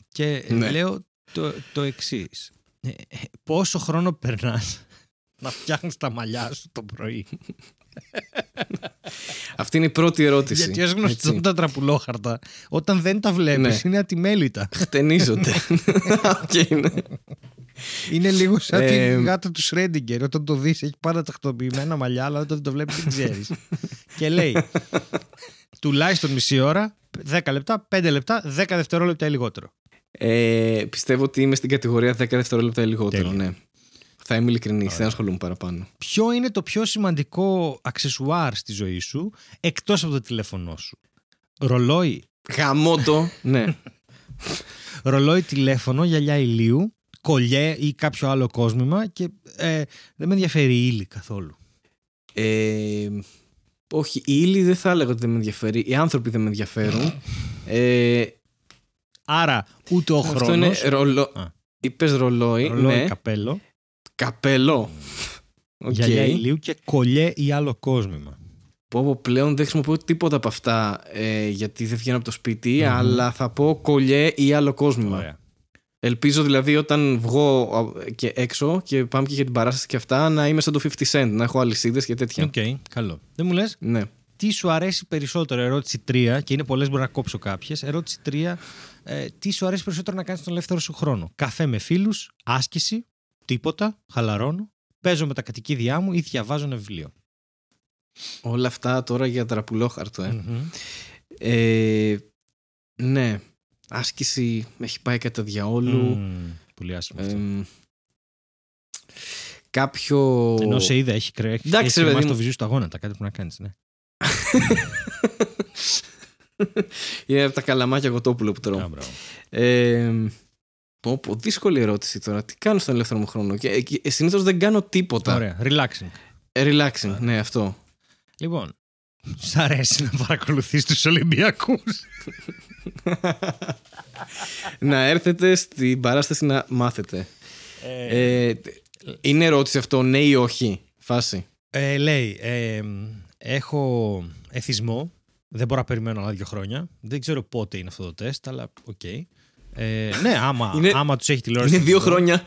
Και Ναι. λέω το, το εξής. Πόσο χρόνο περνάς να φτιάχνεις τα μαλλιά σου το πρωί; Αυτή είναι η πρώτη ερώτηση. Γιατί ως γνωστόν έτσι. τα τραπουλόχαρτα, όταν δεν τα βλέπεις, Ναι. είναι ατιμέλητα. Χτενίζονται. (laughs) Οκ, ναι. είναι λίγο σαν Ε, τη γάτα του Σρέντιγκερ. Όταν το δεις, έχει πάρα τακτοποιημένα μαλλιά, αλλά όταν το βλέπεις, δεν ξέρεις. (laughs) και λέει τουλάχιστον μισή ώρα, 10 λεπτά, 5 λεπτά, 10 δευτερόλεπτα ή λιγότερο. Ε, πιστεύω ότι είμαι στην κατηγορία 10 δευτερόλεπτα ή λιγότερο. Τέλεια. Ναι. Θα είμαι ειλικρινής, δεν ασχολούμαι παραπάνω. Ποιο είναι το πιο σημαντικό αξεσουάρ στη ζωή σου εκτός από το τηλέφωνό σου; Ρολόι, Γαμότο, (laughs) ναι. ρολόι τηλέφωνο, γυαλιά ηλίου, κολλιέ ή κάποιο άλλο κόσμημα και ε, δεν με ενδιαφέρει η ύλη καθόλου. Ε, όχι, η ύλη δεν θα έλεγα ότι δεν με ενδιαφέρει. Οι άνθρωποι δεν με ενδιαφέρουν. (laughs) ε, Άρα ούτε ο αυτό είναι χρόνος, ρολο... Α. Είπες ρολόι, ρολόι ναι. καπέλο, Καπέλο. Οκ. γυαλιά ηλίου και κολλιέ ή άλλο κόσμημα. Πω, πω, πλέον δεν χρησιμοποιώ τίποτα από αυτά ε, γιατί δεν βγαίνω από το σπιτι Μμμ. αλλά θα πω κολλιέ ή άλλο κόσμημα. Ωραία. Ελπίζω δηλαδή όταν βγω α, και έξω και πάμε και για την παράσταση και αυτά να είμαι σαν το 50 Cent, να έχω αλυσίδες και τέτοια. Οκ, καλό. Δεν μου λες; Ναι. τι σου αρέσει περισσότερο, ερώτηση 3, και είναι πολλές, μπορεί να κόψω κάποιες. Ερώτηση 3, ε, τι σου αρέσει περισσότερο να κάνεις τον ελεύθερο σου χρόνο; Καφέ με φίλους, άσκηση, τίποτα, χαλαρώνω, παίζω με τα κατοικίδια μου ή διαβάζω ένα βιβλίο. Όλα αυτά τώρα για τραπουλόχαρτο, ε. Μμμ. ε ναι. Άσκηση με έχει πάει κατά διαόλου. Μμμ, Πολύ άσχημο. αυτό. Εμ, κάποιο. Ενώ σε είδα, έχει, κρέ, έχει, Εντάξει, έχει ρε παιδί κρεμάσει μου. το βυζί στα γόνατα, κάτι που να κάνεις. Ναι. (laughs) Είναι από τα καλαμάκια γοτόπουλο που τρώω. Α, μπράβο. Ε, πω, πω, δύσκολη ερώτηση τώρα. Τι κάνω στον ελεύθερο μου χρόνο; Και, και συνήθως δεν κάνω τίποτα. Ωραία, relaxing. Ε, relaxing, ναι, αυτό. Λοιπόν, σ' αρέσει να παρακολουθείς τους Ολυμπιακούς; (laughs) να έρθετε στην παράσταση να μάθετε. Ε, είναι ερώτηση αυτό, ναι ή όχι. Φάση; Ε, λέει, ε, έχω εθισμό. Δεν μπορώ να περιμένω άλλα δύο χρόνια. Δεν ξέρω πότε είναι αυτό το τεστ, αλλά οκ. Ε, ναι, άμα, Είναι- άμα τους έχει τηλεόραση. Είναι δύο, εθισμό. χρόνια,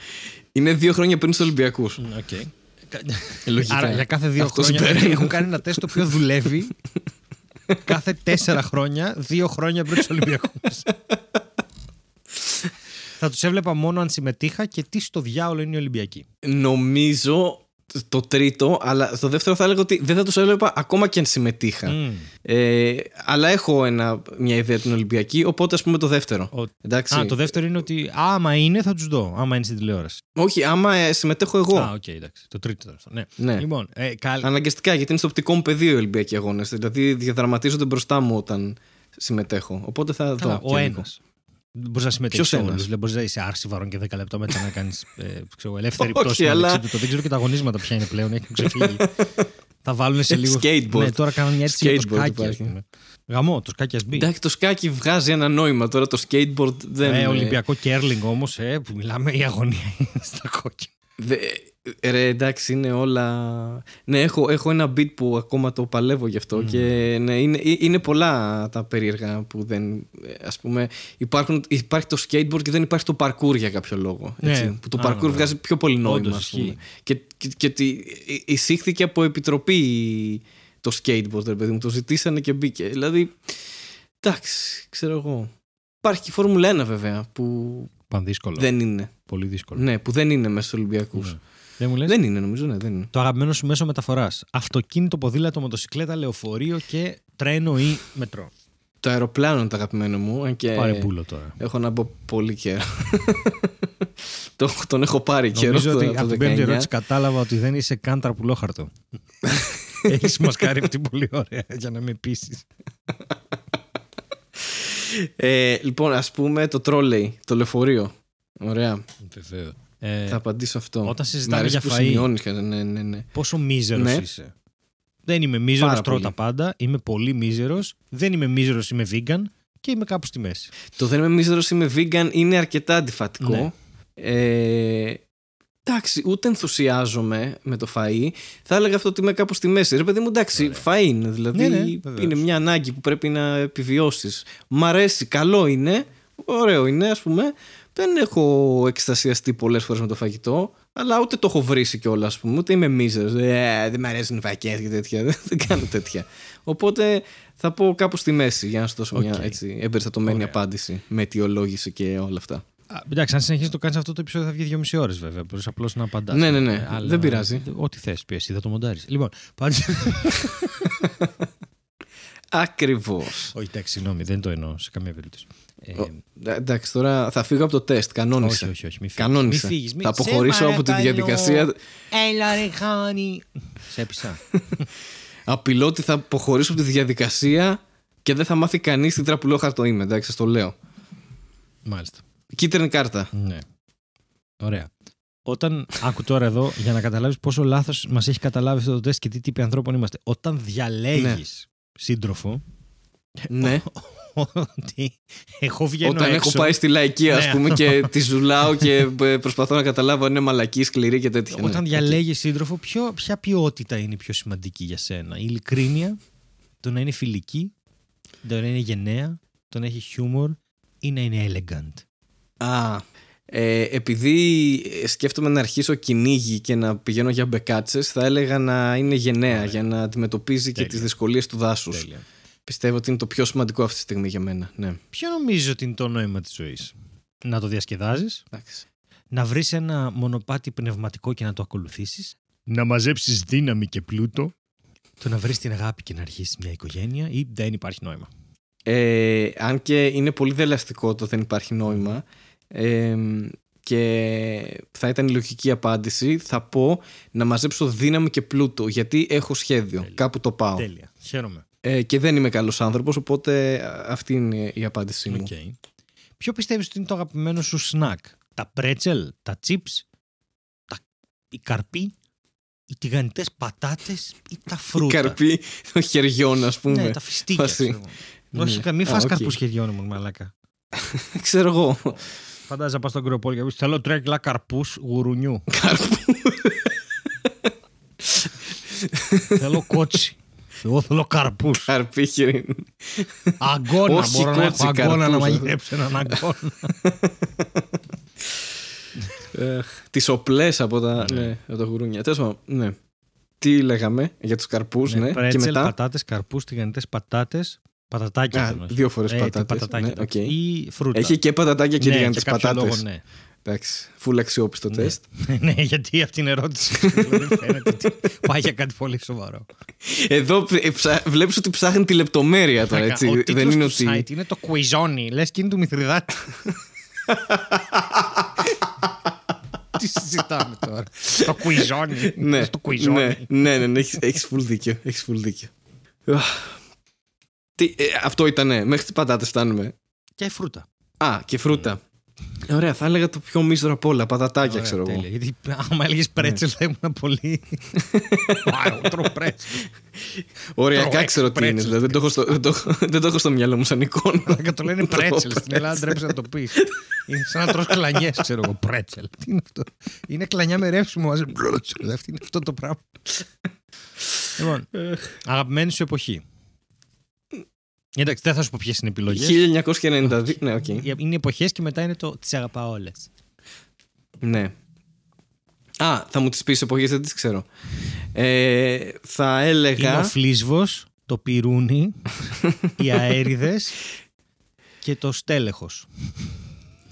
είναι δύο χρόνια πριν στους Ολυμπιακούς. Μ, οκ. Λογικά. Άρα για κάθε δύο Αυτό χρόνια συμπεραίνω. έχουν κάνει ένα τεστ το οποίο δουλεύει (laughs) κάθε τέσσερα χρόνια, δύο χρόνια πριν τους Ολυμπιακούς. Θα τους έβλεπα μόνο αν συμμετείχα και τι στο διάολο είναι οι Ολυμπιακοί. Νομίζω το τρίτο, αλλά στο δεύτερο θα έλεγα ότι δεν θα τους έβλεπα ακόμα και αν συμμετείχα. Μμ. Ε, αλλά έχω ένα, μια ιδέα την Ολυμπιακή, οπότε ας πούμε το δεύτερο. Ο- Εντάξει. Α, το δεύτερο είναι ότι άμα είναι θα τους δω. Άμα είναι στην τηλεόραση. Όχι, άμα ε, συμμετέχω εγώ. Α, οκ, εντάξει. Το τρίτο ήταν αυτό. Ναι. Ναι. Λοιπόν, ε, καλ... Αναγκαστικά, γιατί είναι στο οπτικό μου πεδίο οι Ολυμπιακοί αγώνες. Δηλαδή διαδραματίζονται μπροστά μου όταν συμμετέχω. Οπότε θα Καλά, δω. ο και ένας. Λίγο. Μπορείς να συμμετέχεις Ποιος σε όλους. ένας; Δηλαδή, μπορείς να είσαι άρση βαρών και 10 λεπτά μετά να κάνεις ε, ελεύθερη (laughs) Όχι, πτώση. αλλά- μεταξύ του. Το δεν ξέρω και τα αγωνίσματα ποια είναι πλέον. Έχουν ξεφύγει. Θα (laughs) βάλουν σε λίγο. Skateboard. Ναι, τώρα κάνουν μια έτσι για το Skateboard σκάκι. υπάρχει. ας πούμε. Γαμό, το σκάκι ας μπει. Εντάξει, το σκάκι βγάζει ένα νόημα. Τώρα το skateboard δεν. Ε, Ολυμπιακό κέρλινγκ όμως, ε, που μιλάμε η αγωνία (laughs) είναι στα κόκκινα. Δε, ρε, εντάξει, είναι όλα. Ναι, έχω, έχω ένα beat που ακόμα το παλεύω γι' αυτό και ναι, είναι, ε, είναι πολλά τα περίεργα που δεν. ε, Ας πούμε, υπάρχουν, υπάρχει το skateboard και δεν υπάρχει το parkour για κάποιο λόγο. Ναι. Έτσι, που το Α, parkour βέβαια. βγάζει πιο πολύ νόημα, Όντως, ας πούμε. ισχύει. Και, και, και ότι ε, εισήχθηκε από επιτροπή το skateboard, ρε παιδί μου. Το ζητήσανε και μπήκε. Δηλαδή, εντάξει, ξέρω εγώ. Υπάρχει και η Φόρμουλα 1 βέβαια που Πανδύσκολο. δεν είναι. Πολύ δύσκολο. Ναι, που δεν είναι μέσα στους Ολυμπιακούς. Ναι. Δεν μου λες; Δεν είναι, νομίζω, ναι, δεν είναι. Το αγαπημένο σου μέσο μεταφοράς. Αυτοκίνητο, ποδήλατο, μοτοσυκλέτα, λεωφορείο και τρένο ή μετρό. Το αεροπλάνο είναι το αγαπημένο μου. Αν και Πάρε πούλο τώρα. έχω να μπω πολύ καιρό. (laughs) Το- τον έχω πάρει καιρό. Νομίζω το- ότι το από την πέμπτη 19. ερώτηση κατάλαβα ότι δεν είσαι καν τραπουλόχαρτο. (laughs) Έχεις μασκάρει αυτή πολύ ωραία για να με πείσεις. Ε, λοιπόν, ας πούμε το τρόλεϊ, το λεωφορείο. Ωραία. Βεβαίω. Ε, Θα απαντήσω αυτό. όταν Μ' συζητάμε αρέσει για που φαΐ- σημειώνεις, ναι, ναι, ναι. πόσο μίζερος Ναι. είσαι. Δεν είμαι μίζερος, Πάρα τρώω πολύ. τα πάντα. Είμαι πολύ μίζερος. Δεν είμαι μίζερος, είμαι vegan και είμαι κάπου στη μέση. Το δεν είμαι μίζερος, είμαι vegan είναι αρκετά αντιφατικό. Ναι. Ε, εντάξει, ούτε ενθουσιάζομαι με το φαΐ. Θα έλεγα αυτό ότι είμαι κάπου στη μέση. Ρε παιδί μου, εντάξει, φαΐ είναι. Δηλαδή Ναι, ναι, βεβαίως. είναι μια ανάγκη που πρέπει να επιβιώσεις. Μ' αρέσει, καλό είναι. Ωραίο είναι, ας πούμε. Δεν έχω εκστασιαστεί πολλές φορές με το φαγητό. Αλλά ούτε το έχω βρίσει κιόλας, ας πούμε. Ούτε είμαι μίζερος. Ε, δεν μ' αρέσουν οι φακές και τέτοια. (laughs) δεν κάνω τέτοια. Οπότε θα πω κάπου στη μέση για να σου δώσω μια Οκ. έτσι, εμπεριστατωμένη Ωραία. απάντηση με αιτιολόγηση και όλα αυτά. Α, εντάξει, αν συνεχίσει να το κάνεις αυτό το επεισόδιο θα βγει δυόμιση ώρες βέβαια. Μπορείς απλώς να απαντάς. Ναι, ναι, ναι. Δεν πειράζει. Ό,τι θες, πει εσύ, θα το μοντάρεις. Λοιπόν, πάντων. (laughs) Ακριβώς. Όχι, εντάξει, συγγνώμη, δεν το εννοώ σε καμία περίπτωση. Ε, Εντάξει, τώρα θα φύγω από το τεστ. Κανόνισα. όχι, όχι, όχι. Μη φύγεις. Κανόνισα. Μη φύγεις, μη- Θα αποχωρήσω Σε από τη παρακαλώ. διαδικασία. Έλα ρε χάνει. Σε έπεισα. (laughs) Απειλώ ότι θα αποχωρήσω από τη διαδικασία και δεν θα μάθει κανείς τι τραπουλόχαρτο είμαι. Εντάξει, σας το λέω. Μάλιστα. Κίτρινη κάρτα. Ναι. Ωραία. Όταν. Άκου τώρα εδώ για να καταλάβεις πόσο λάθος μας έχει καταλάβει αυτό το τεστ και τι τύποι ανθρώπων είμαστε. Όταν διαλέγεις Ναι. σύντροφο. Ναι. Ότι εγώ βγαίνω Όταν έξω. έχω πάει στη λαϊκή, ας Ναι. πούμε, και τη ζουλάω και ε, προσπαθώ να καταλάβω αν είναι μαλακή, σκληρή και τέτοια. ναι. Όταν διαλέγει σύντροφο, ποιο, ποια ποιότητα είναι η πιο σημαντική για σένα; Η ειλικρίνεια, το να είναι φιλική, το να είναι γενναία, το να έχει χιούμορ ή να είναι elegant; Α, ε, επειδή ε, σκέφτομαι να αρχίσω κυνήγι και να πηγαίνω για μπεκάτσες θα έλεγα να είναι γενναία για να αντιμετωπίζει και Τέλεια. τις δυσκολίες του δάσους. Τέλεια. Πιστεύω ότι είναι το πιο σημαντικό αυτή τη στιγμή για μένα. Ναι. Ποιο νομίζεις ότι είναι το νόημα της ζωής; Να το διασκεδάζεις, Εντάξει. να βρεις ένα μονοπάτι πνευματικό και να το ακολουθήσεις, να μαζέψεις δύναμη και πλούτο, το να βρεις την αγάπη και να αρχίσεις μια οικογένεια ή δεν υπάρχει νόημα; Ε, αν και είναι πολύ δελαστικό το δεν υπάρχει νόημα ε, και θα ήταν η λογική απάντηση θα πω να μαζέψω δύναμη και πλούτο γιατί έχω σχέδιο. Τέλεια. Κάπου το πάω. Τέλεια. Χαίρομαι. Ε, και δεν είμαι καλός άνθρωπος οπότε αυτή είναι η απάντησή μου. Οκ. Ποιο πιστεύεις ότι είναι το αγαπημένο σου σνακ; Τα πρέτσελ, τα chips, τα... οι καρποί, οι τηγανιτές πατάτες ή τα Ή φρούτα; καρποί των χεριών ας πούμε. Ναι, τα φιστίκια. Φάση. ξέρω εγώ. Όχι, Ναι. μην Α, φας οκ. καρπούς χεριών μου, μαλάκα. (laughs) Ξέρω εγώ. Φαντάζεσαι να πας στον κρεοπώλη και πεις θέλω τρία κιλά καρπούς γουρουνιού. Καρπούς. (laughs) θέλω κότσι. Εγώ θέλω καρπούς. Καρποί χερι... Αγκώνα. Όχι Μπορώ να κότσι, έχω αγκώνα να καρπούς. μαγειρέψω έναν αγκώνα. Τις οπλές από τα, ναι. από τα γουρούνια. Τέλος πάντων, ναι. Τι λέγαμε για τους καρπούς, ναι. και Πρέτσελ, μετά; πατάτες, καρπούς, τηγανιτές πατάτες, πατατάκια. Α, θέλω να δύο φορές Ε, τι πατάτες. πατατάκια ναι, τώρα. οκ. Ή φρούτα. Έχει και πατατάκια και ναι, τηγανιτές για κάποιο πατάτες. λόγο, ναι. Εντάξει, φουλ αξιόπιστο τεστ. (laughs) ναι, γιατί από την ερώτηση (laughs) δηλαδή φαίνεται ότι πάει για κάτι πολύ σοβαρό. Εδώ ψα... βλέπεις ότι ψάχνει τη λεπτομέρεια τώρα, έτσι. Ο Δεν τίτλος είναι του ότι... site είναι το Κουιζόνι. Λες και είναι του Μηθριδάτη. (laughs) Τι συζητάμε τώρα; Το Κουιζόνι. ναι, Το Κουιζόνι. ναι, ναι, ναι, ναι, έχεις, έχεις full δίκιο. Έχεις full δίκιο. Αχ. Τι, ε, αυτό ήτανε. Μέχρι τις πατάτες φτάνουμε. Και φρούτα. Α, και φρούτα. Ωραία, θα έλεγα το πιο μίζωρο απ' όλα. Πατατάκια, Ωραία, ξέρω εγώ. τέλεια. Γιατί άμα έλεγες πρέτσελ θα ήμουν πολύ. Wow, τρώω πρέτσελ. Οριακά Τρώω ξέρω τι είναι. πρέτσελ. Δηλαδή, δεν, το έχω στο, δεν, το, έχω- δεν το έχω στο μυαλό μου σαν εικόνα. Και το λένε πρέτσελ. Στην Ελλάδα ντρέπεσαι να το πεις. Είναι σαν να τρως κλανιές, ξέρω εγώ. Πρέτσελ. Τι είναι αυτό; Είναι κλανιά με ρεύσιμο μαζί. Πρέτσελ. Αυτό είναι αυτό το πράγμα. Λοιπόν, αγαπημένη σου εποχή. Εντάξει, δεν θα σου πω ποιες είναι οι επιλογές. 1992. Ναι, οκ. Είναι εποχές και μετά είναι το τις αγαπάω όλες. Ναι. Α, θα μου τις πεις εποχές, δεν τις ξέρω. Ε, θα Είναι έλεγα... ο φλίσβος, το πιρούνι, (laughs) οι αέριδες και το στέλεχος.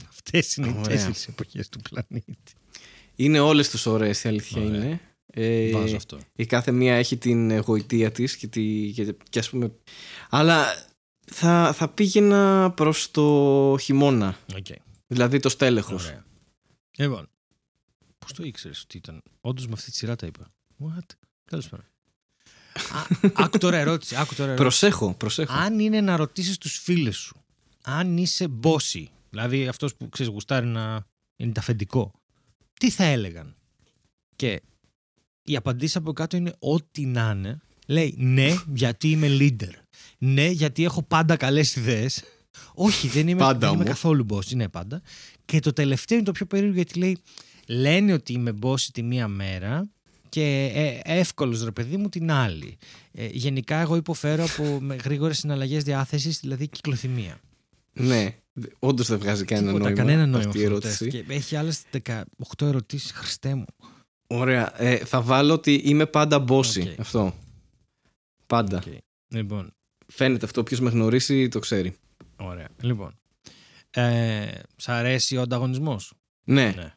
Αυτές είναι οι Ωραία. τέσσερις εποχές του πλανήτη. Είναι όλες τους ωραίες, η αλήθεια Ωραία. είναι. Ε, Βάζω αυτό. Η κάθε μία έχει την γοητεία της και, τη, και, και ας πούμε... Αλλά θα, θα πήγαινα προς το χειμώνα. Okay. Δηλαδή το στέλεχος. Ωραία. Λοιπόν, πώς το ήξερες ότι ήταν; Όντως με αυτή τη σειρά τα είπα. What? Τέλο πάντων. Α, Άκου τώρα ερώτηση. Άκου τώρα ερώτηση. Προσέχω, προσέχω. Αν είναι να ρωτήσεις τους φίλου σου, αν είσαι bossy, δηλαδή αυτός που ξέρεις, γουστάρει να είναι ταφεντικό, τι θα έλεγαν; Και η απαντήση από κάτω είναι ό,τι να είναι. Λέει ναι, γιατί είμαι leader. Ναι, γιατί έχω πάντα καλές ιδέες. Όχι, δεν είμαι, Πάντα δεν είμαι όμως. καθόλου boss, είναι πάντα. Και το τελευταίο είναι το πιο περίεργο γιατί λέει λένε ότι είμαι boss τη μία μέρα και ε, εύκολος ρε παιδί μου την άλλη. Ε, γενικά εγώ υποφέρω από (laughs) με γρήγορες συναλλαγές διάθεσης, δηλαδή κυκλοθυμία. Ναι, όντως δεν βγάζει κανένα Τίποτα, νόημα. κανένα νόημα αυτή η αυτό το ερώτηση. τεστ. Και έχει άλλες 18 ερωτήσεις, Χριστέ μου. Ωραία. Ε, θα βάλω ότι είμαι πάντα bossy. Οκ. Αυτό. Πάντα. Οκ. Λοιπόν, Φαίνεται αυτό. Όποιο με γνωρίσει το ξέρει. ωραία. Λοιπόν, ε, σ' αρέσει ο ανταγωνισμός; Ναι. Ναι.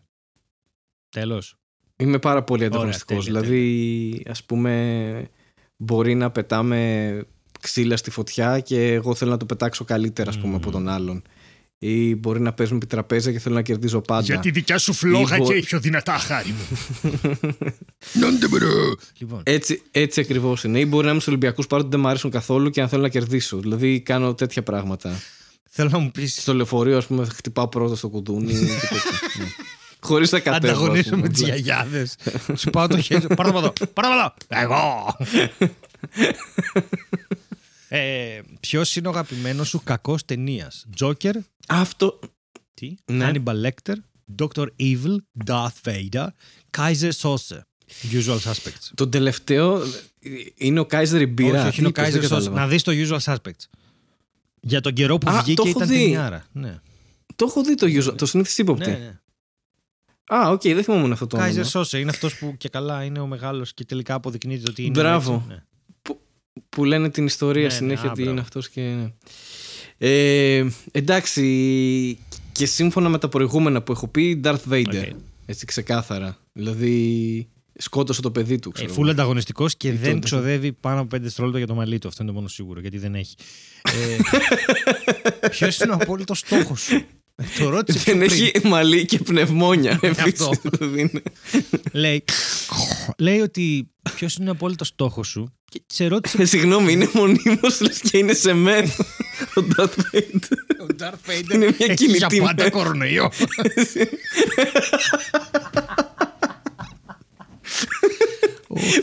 Τέλος. Είμαι πάρα πολύ ανταγωνιστικός. τέλεια, Δηλαδή, ας πούμε, μπορεί να πετάμε ξύλα στη φωτιά και εγώ θέλω να το πετάξω καλύτερα, ας πούμε, Μμμ. από τον άλλον. Ή μπορεί να παίζουμε επί τραπέζια και θέλω να κερδίζω πάντα. Για τη δικιά σου φλόγα Ή μπο- και πιο δυνατά, χάρη μου. (laughs) Λοιπόν, Έτσι, έτσι ακριβώς είναι. Ή μπορεί να είμαι στους Ολυμπιακούς παρότι δεν μου αρέσουν καθόλου και αν θέλω να κερδίσω. Δηλαδή, κάνω τέτοια πράγματα. θέλω να μου πεις Στο λεωφορείο, ας πούμε, χτυπάω πρώτα στο κουδούνι και τέτοια. (laughs) ναι. Χωρίς να κατέβω. ας ανταγωνίσω πούμε, με τις απλά. γιαγιάδες. Σου πάω το χέρι. Πάρε το από εδώ. Πάρε το από εδώ. Εγώ. (laughs) ε, Ποιος είναι ο αγαπημένος σου κακός ταινίας, Joker, Αυτό. τι, Ναι. Hannibal Lecter, Dr. Evil, Darth Vader, Keyser Söze. Usual Suspects. Το τελευταίο είναι ο Κάιζερ η μπύρα. όχι, όχι, είναι ο Τύπος, δεν Keyser Söze. κατάλαβα. Να δεις το Usual Suspects. Για τον καιρό που Α, το βγήκε έχω ήταν δει. ταινιάρα. Ναι, Το έχω δει το, usual- το Συνήθεις Ύποπτοι. ναι, ναι. Α, οκ, δεν θυμόμουν αυτό το Keyser όνομα. Söze είναι αυτός που και καλά είναι ο μεγάλος και τελικά αποδεικνύεται ότι είναι. Μπράβο. έτσι. Ναι. Που λένε την ιστορία Ναι, ναι, συνέχεια α, ότι μπράβο. είναι αυτός και... ναι. Ε, εντάξει, και σύμφωνα με τα προηγούμενα που έχω πει, Darth Vader. Οκ. Έτσι ξεκάθαρα. Δηλαδή, σκότωσε το παιδί του, Ε, ξέρω. φουλ ανταγωνιστικός και Ή δεν τότε. ξοδεύει πάνω από 5 δευτερόλεπτα για το μαλλί του. Αυτό είναι το μόνο σίγουρο, γιατί δεν έχει. Ε, (laughs) Ποιος είναι ο απόλυτος στόχος σου; Ε, Το ρώτησε πιο Δεν πριν. έχει μαλλί και πνευμόνια. Αυτό. επίσης, δηλαδή είναι. λέει, λέει ότι ποιος είναι ο απόλυτος στόχος σου και σε ρώτησε. Ε, Συγγνώμη, είναι μονίμως λες και είναι σε μεθ ο Darth Vader. Ο Darth Vader Είναι μια έχει κινητή για πάντα μεθ. κορονοϊό. (laughs)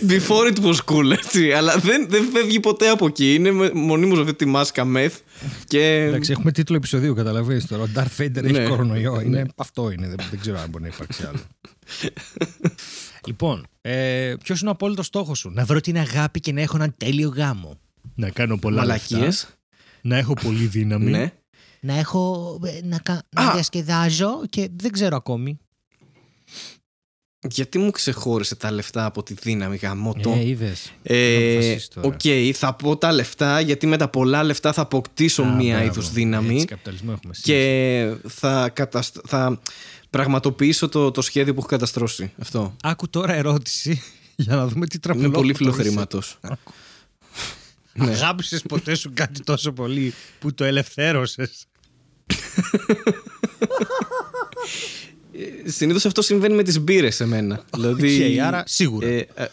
Before it was cool, έτσι. Αλλά δεν, δεν φεύγει ποτέ από εκεί. Είναι με- μονίμως με αυτή τη μάσκα μεθ. Και Εντάξει, έχουμε τίτλο επεισοδίου, καταλαβαίνεις τώρα. Ο Darth Vader έχει Ναι. κορονοϊό. Είναι, αυτό είναι, δεν, δεν ξέρω αν μπορεί να υπάρξει άλλο. (laughs) λοιπόν, ε, ποιος είναι ο απόλυτος στόχος σου, Να βρω την αγάπη και να έχω έναν τέλειο γάμο. Να κάνω πολλά μαλακίες. Να έχω πολύ δύναμη. Ναι. Να έχω. ε, να, κα- να Α! διασκεδάζω και δεν ξέρω ακόμη. Γιατί μου ξεχώρισε τα λεφτά από τη δύναμη γαμώτο; Ε, είδες. Ε, Να αποφασίσεις τώρα. Οκ, θα πω τα λεφτά γιατί με τα πολλά λεφτά θα αποκτήσω Α, μία μπράβο. είδους δύναμη Έτσι, καπιταλισμό έχουμε. και θα, καταστ... θα πραγματοποιήσω το, το σχέδιο που έχω καταστρώσει. Αυτό. Άκου τώρα ερώτηση (laughs) για να δούμε τι Είναι τραπελό. πολύ φιλοχρήματο. ναι. Αγάπησες ποτέ σου κάτι τόσο πολύ που το ελευθέρωσες; (laughs) Συνήθως αυτό συμβαίνει με τις μπύρες σε μένα. (laughs) δηλαδή, Οκ, άρα σίγουρα. ε, ε,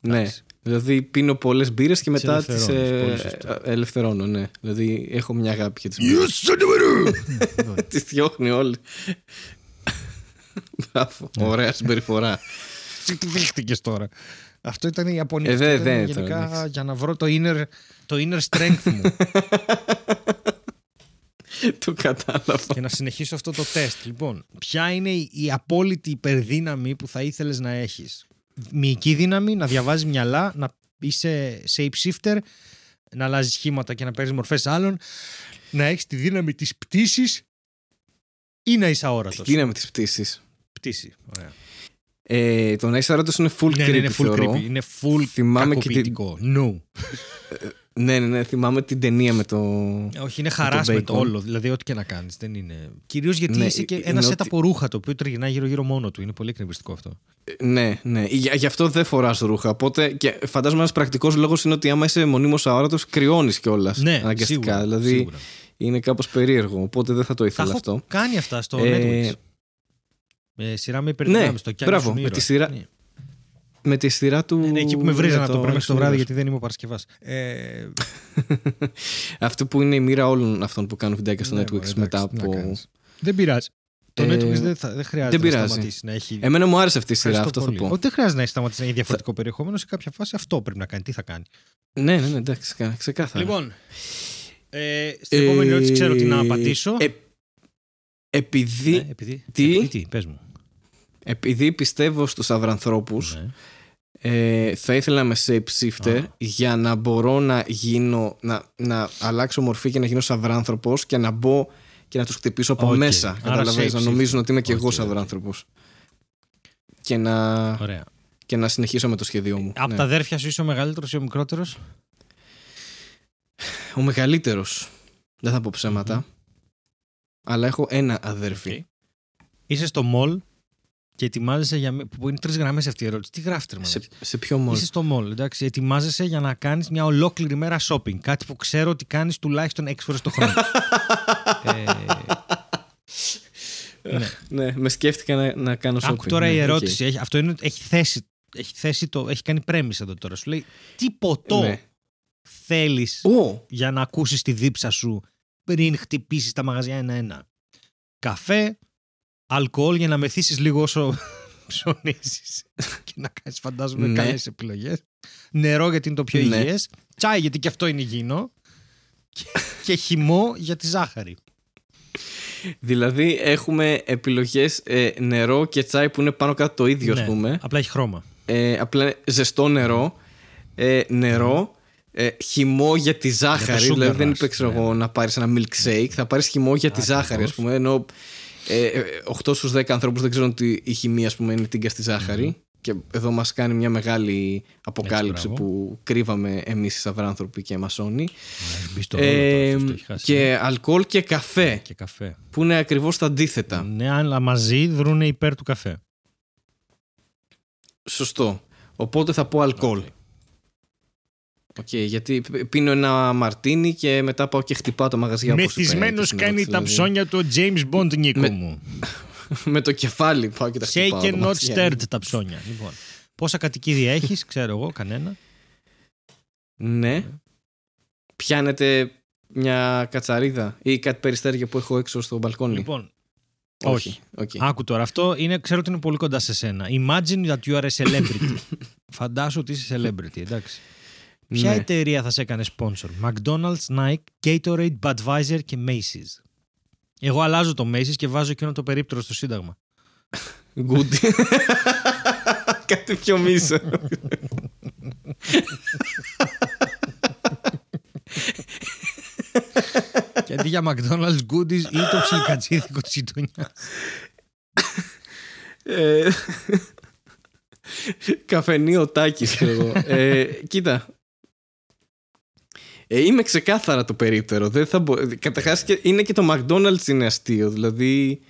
ναι. Δηλαδή πίνω πολλές μπύρες και μετά τις ελευθερώνεις, πολύ σωστό. ελευθερώνω. Ναι. Δηλαδή έχω μια αγάπη για τις μπύρες. (laughs) τις διώχνει όλοι. (laughs) Μπράβο. Ναι. Ωραία συμπεριφορά. Τι τι δείχτηκες τώρα. Αυτό ήταν η Ιαπωνία. Ε, Αυτό δε- ήταν δε, γενικά τώρα, εντάξει. για να βρω το inner, το inner strength μου το κατάλαβα. και να συνεχίσω αυτό το τεστ. Λοιπόν, ποια είναι η, η απόλυτη υπερδύναμη που θα ήθελες να έχεις; Μυϊκή δύναμη, να διαβάζεις μυαλά, να είσαι shapeshifter, να αλλάζεις σχήματα και να παίρνεις μορφές άλλων, να έχεις τη δύναμη της πτήσης ή να είσαι αόρατος; Δύναμη τη πτήση. Πτήση, ωραία. Ε, το να είσαι αόρατο είναι full Ναι, creepy, ναι, είναι full θεωρώ. creepy. Είναι full Θυμάμαι και την- κακοποιητικό. No. Ναι, ναι, ναι. Θυμάμαι την ταινία με το. Όχι, είναι το harassment bacon. όλο. Δηλαδή, ό,τι και να κάνεις. Δεν είναι. Κυρίως γιατί Ναι, είσαι και είναι ένας σετ ότι- από ρούχα το οποίο τριγυρνάει γύρω-γύρω μόνο του. Είναι πολύ εκνευριστικό αυτό. Ναι, ναι. Για- Γι' αυτό δεν φοράς ρούχα. Οπότε και φαντάζομαι ένας πρακτικός λόγος είναι ότι άμα είσαι μονίμως αόρατος, κρυώνεις κιόλας. Ναι, αναγκαστικά. σίγουρα, δηλαδή σίγουρα. είναι κάπως περίεργο. Οπότε δεν θα το Τα ήθελα έχω αυτό. κάνει αυτά στο Ε, Netflix. Ε, σειρά με υπερδυνάμεις. Ναι, το Κι μπράβο, Άλλος με Μύρο. τη σειρά- Ναι. Με τη σειρά του. Ναι, εκεί που με βρίζανε για από το πρωί μέχρι το Alex βράδυ Miller. γιατί δεν είμαι ο Παρασκευάς. Ε, (laughs) Αυτό που είναι η μοίρα όλων αυτών που κάνουν βιντεάκια στο ναι, Netflix μωρέ, μετά εντάξει, τι να από. κάνεις. Δεν πειράζει. Το Ε, Netflix δεν, θα, δεν χρειάζεται δεν να πειράζει. σταματήσει να έχει. Εμένα μου άρεσε αυτή η σειρά, Ευχαριστώ αυτό θα πολύ. πω. Ότι δεν χρειάζεται να έχει σταματήσει να έχει διαφορετικό περιεχόμενο. Σε κάποια φάση αυτό πρέπει να κάνει. Τι θα κάνει; Ναι, ναι, ναι, εντάξει, κα- ξεκάθαρα. Λοιπόν, ε, στην επόμενη ερώτηση ξέρω τι να απαντήσω. Ε, επειδή, Ναι, επειδή, τι; επειδή τι, πες μου. επειδή πιστεύω στους σαυρανθρώπους Ναι. Ε, θα ήθελα με shapeshifter Α. για να μπορώ να γίνω να, να αλλάξω μορφή και να γίνω σαυράνθρωπος και να μπω και να τους χτυπήσω από Οκ. μέσα Άρα καταλαβαίνεις, να shapeshifter. νομίζουν ότι είμαι και εγώ OK, OK. σαυράνθρωπος και να, Ωραία. και να συνεχίσω με το σχέδιό μου Από ναι. τα αδέρφια σου είσαι ο μεγαλύτερος ή ο μικρότερος; ο μεγαλύτερος δεν θα πω ψέματα αλλά έχω ένα αδέρφι Είσαι στο mall και ετοιμάζεσαι για. μ- που είναι τρεις γραμμές αυτή η ερώτηση. Τι γράφετε, ρε σε, μαλάκα; σε ποιο μόλι Είσαι στο mall, εντάξει. Ετοιμάζεσαι για να κάνεις μια ολόκληρη μέρα shopping. Κάτι που ξέρω ότι κάνεις τουλάχιστον 6 φορές το χρόνο. (laughs) ε, ναι. ναι, με σκέφτηκα να, να κάνω shopping Άκου τώρα ναι, η οκ. ερώτηση. Έχει, αυτό είναι, έχει, θέσει, έχει θέσει το. Έχει κάνει premise εδώ τώρα. Σου λέει τι ποτό Ναι. θέλεις Ω, για να ακούσεις τη δίψα σου πριν χτυπήσεις τα μαγαζιά ένα-ένα; Καφέ, αλκοόλ για να μεθύσεις λίγο όσο (laughs) ψωνίζεις και να κάνεις φαντάζομαι Ναι. καλές επιλογές. Νερό γιατί είναι το πιο Ναι. υγιές. Τσάι γιατί και αυτό είναι υγιεινό. Και, και χυμό για τη ζάχαρη. Δηλαδή έχουμε επιλογές ε, νερό και τσάι που είναι πάνω κάτω το ίδιο Ναι, ας πούμε. Απλά έχει χρώμα. Ε, απλά είναι ζεστό νερό, ε, νερό, ε, χυμό για τη ζάχαρη. sugar δηλαδή δεν rush, είπε ξέρω ναι. εγώ να πάρεις ένα milkshake, θα πάρεις χυμό για τη Ακριβώς. ζάχαρη ας πούμε. Ενώ ε, ε, 8 στους 10 ανθρώπους δεν ξέρουν ότι η χημεία ας πούμε είναι τίγκα στη ζάχαρη. Και εδώ μας κάνει μια μεγάλη αποκάλυψη μπράβο. που κρύβαμε εμείς οι σαυράνθρωποι και μασόνοι. Έχει μπεις στο ρόλο Ε, τώρα, αυτός έχει χάσει. και αλκοόλ και καφέ και καφέ. που είναι ακριβώς τα αντίθετα. Ναι, αλλά μαζί δρούνε υπέρ του καφέ. Σωστό. Οπότε θα πω αλκοόλ. OK. OK, γιατί π- πίνω ένα μαρτίνι και μετά πάω και χτυπάω τα μαγαζιά όπως είπε Μεθυσμένος στην κάνει ερώτηση, τα δηλαδή. ψώνια του ο James Bond, Νίκο Με- μου. (laughs) Με το κεφάλι πάω και τα χτυπάω. Shake τα and not μαγαζιά. stirred τα ψώνια. Λοιπόν, πόσα κατοικίδια έχεις, ξέρω εγώ, κανένα; Ναι. Πιάνετε μια κατσαρίδα ή κάτι περιστέρια που έχω έξω στο μπαλκόνι; Λοιπόν, όχι. όχι. Οκ. άκου τώρα. Αυτό είναι, ξέρω ότι είναι πολύ κοντά σε σένα. Imagine that you are a celebrity. (laughs) Φαντάσου ότι είσαι celebrity, εντάξει. Ποια Ναι. εταιρεία θα σε έκανε sponsor; McDonald's, Nike, Gatorade, Budweiser και Macy's. Εγώ αλλάζω το Macy's και βάζω εκείνο το περίπτερο στο Σύνταγμα. Good. (laughs) κάτι πιο μίσο. και αντί για McDonald's, Goodies ή το ψιλικατσίδικο της γειτονιάς. Ε, Καφενείο Τάκης ξέρω εγώ. Ε, Κοίτα. Ε, είμαι ξεκάθαρα το περίπτερο. Δεν θα μπο... Καταρχάς και- είναι και το McDonald's είναι αστείο. Δηλαδή.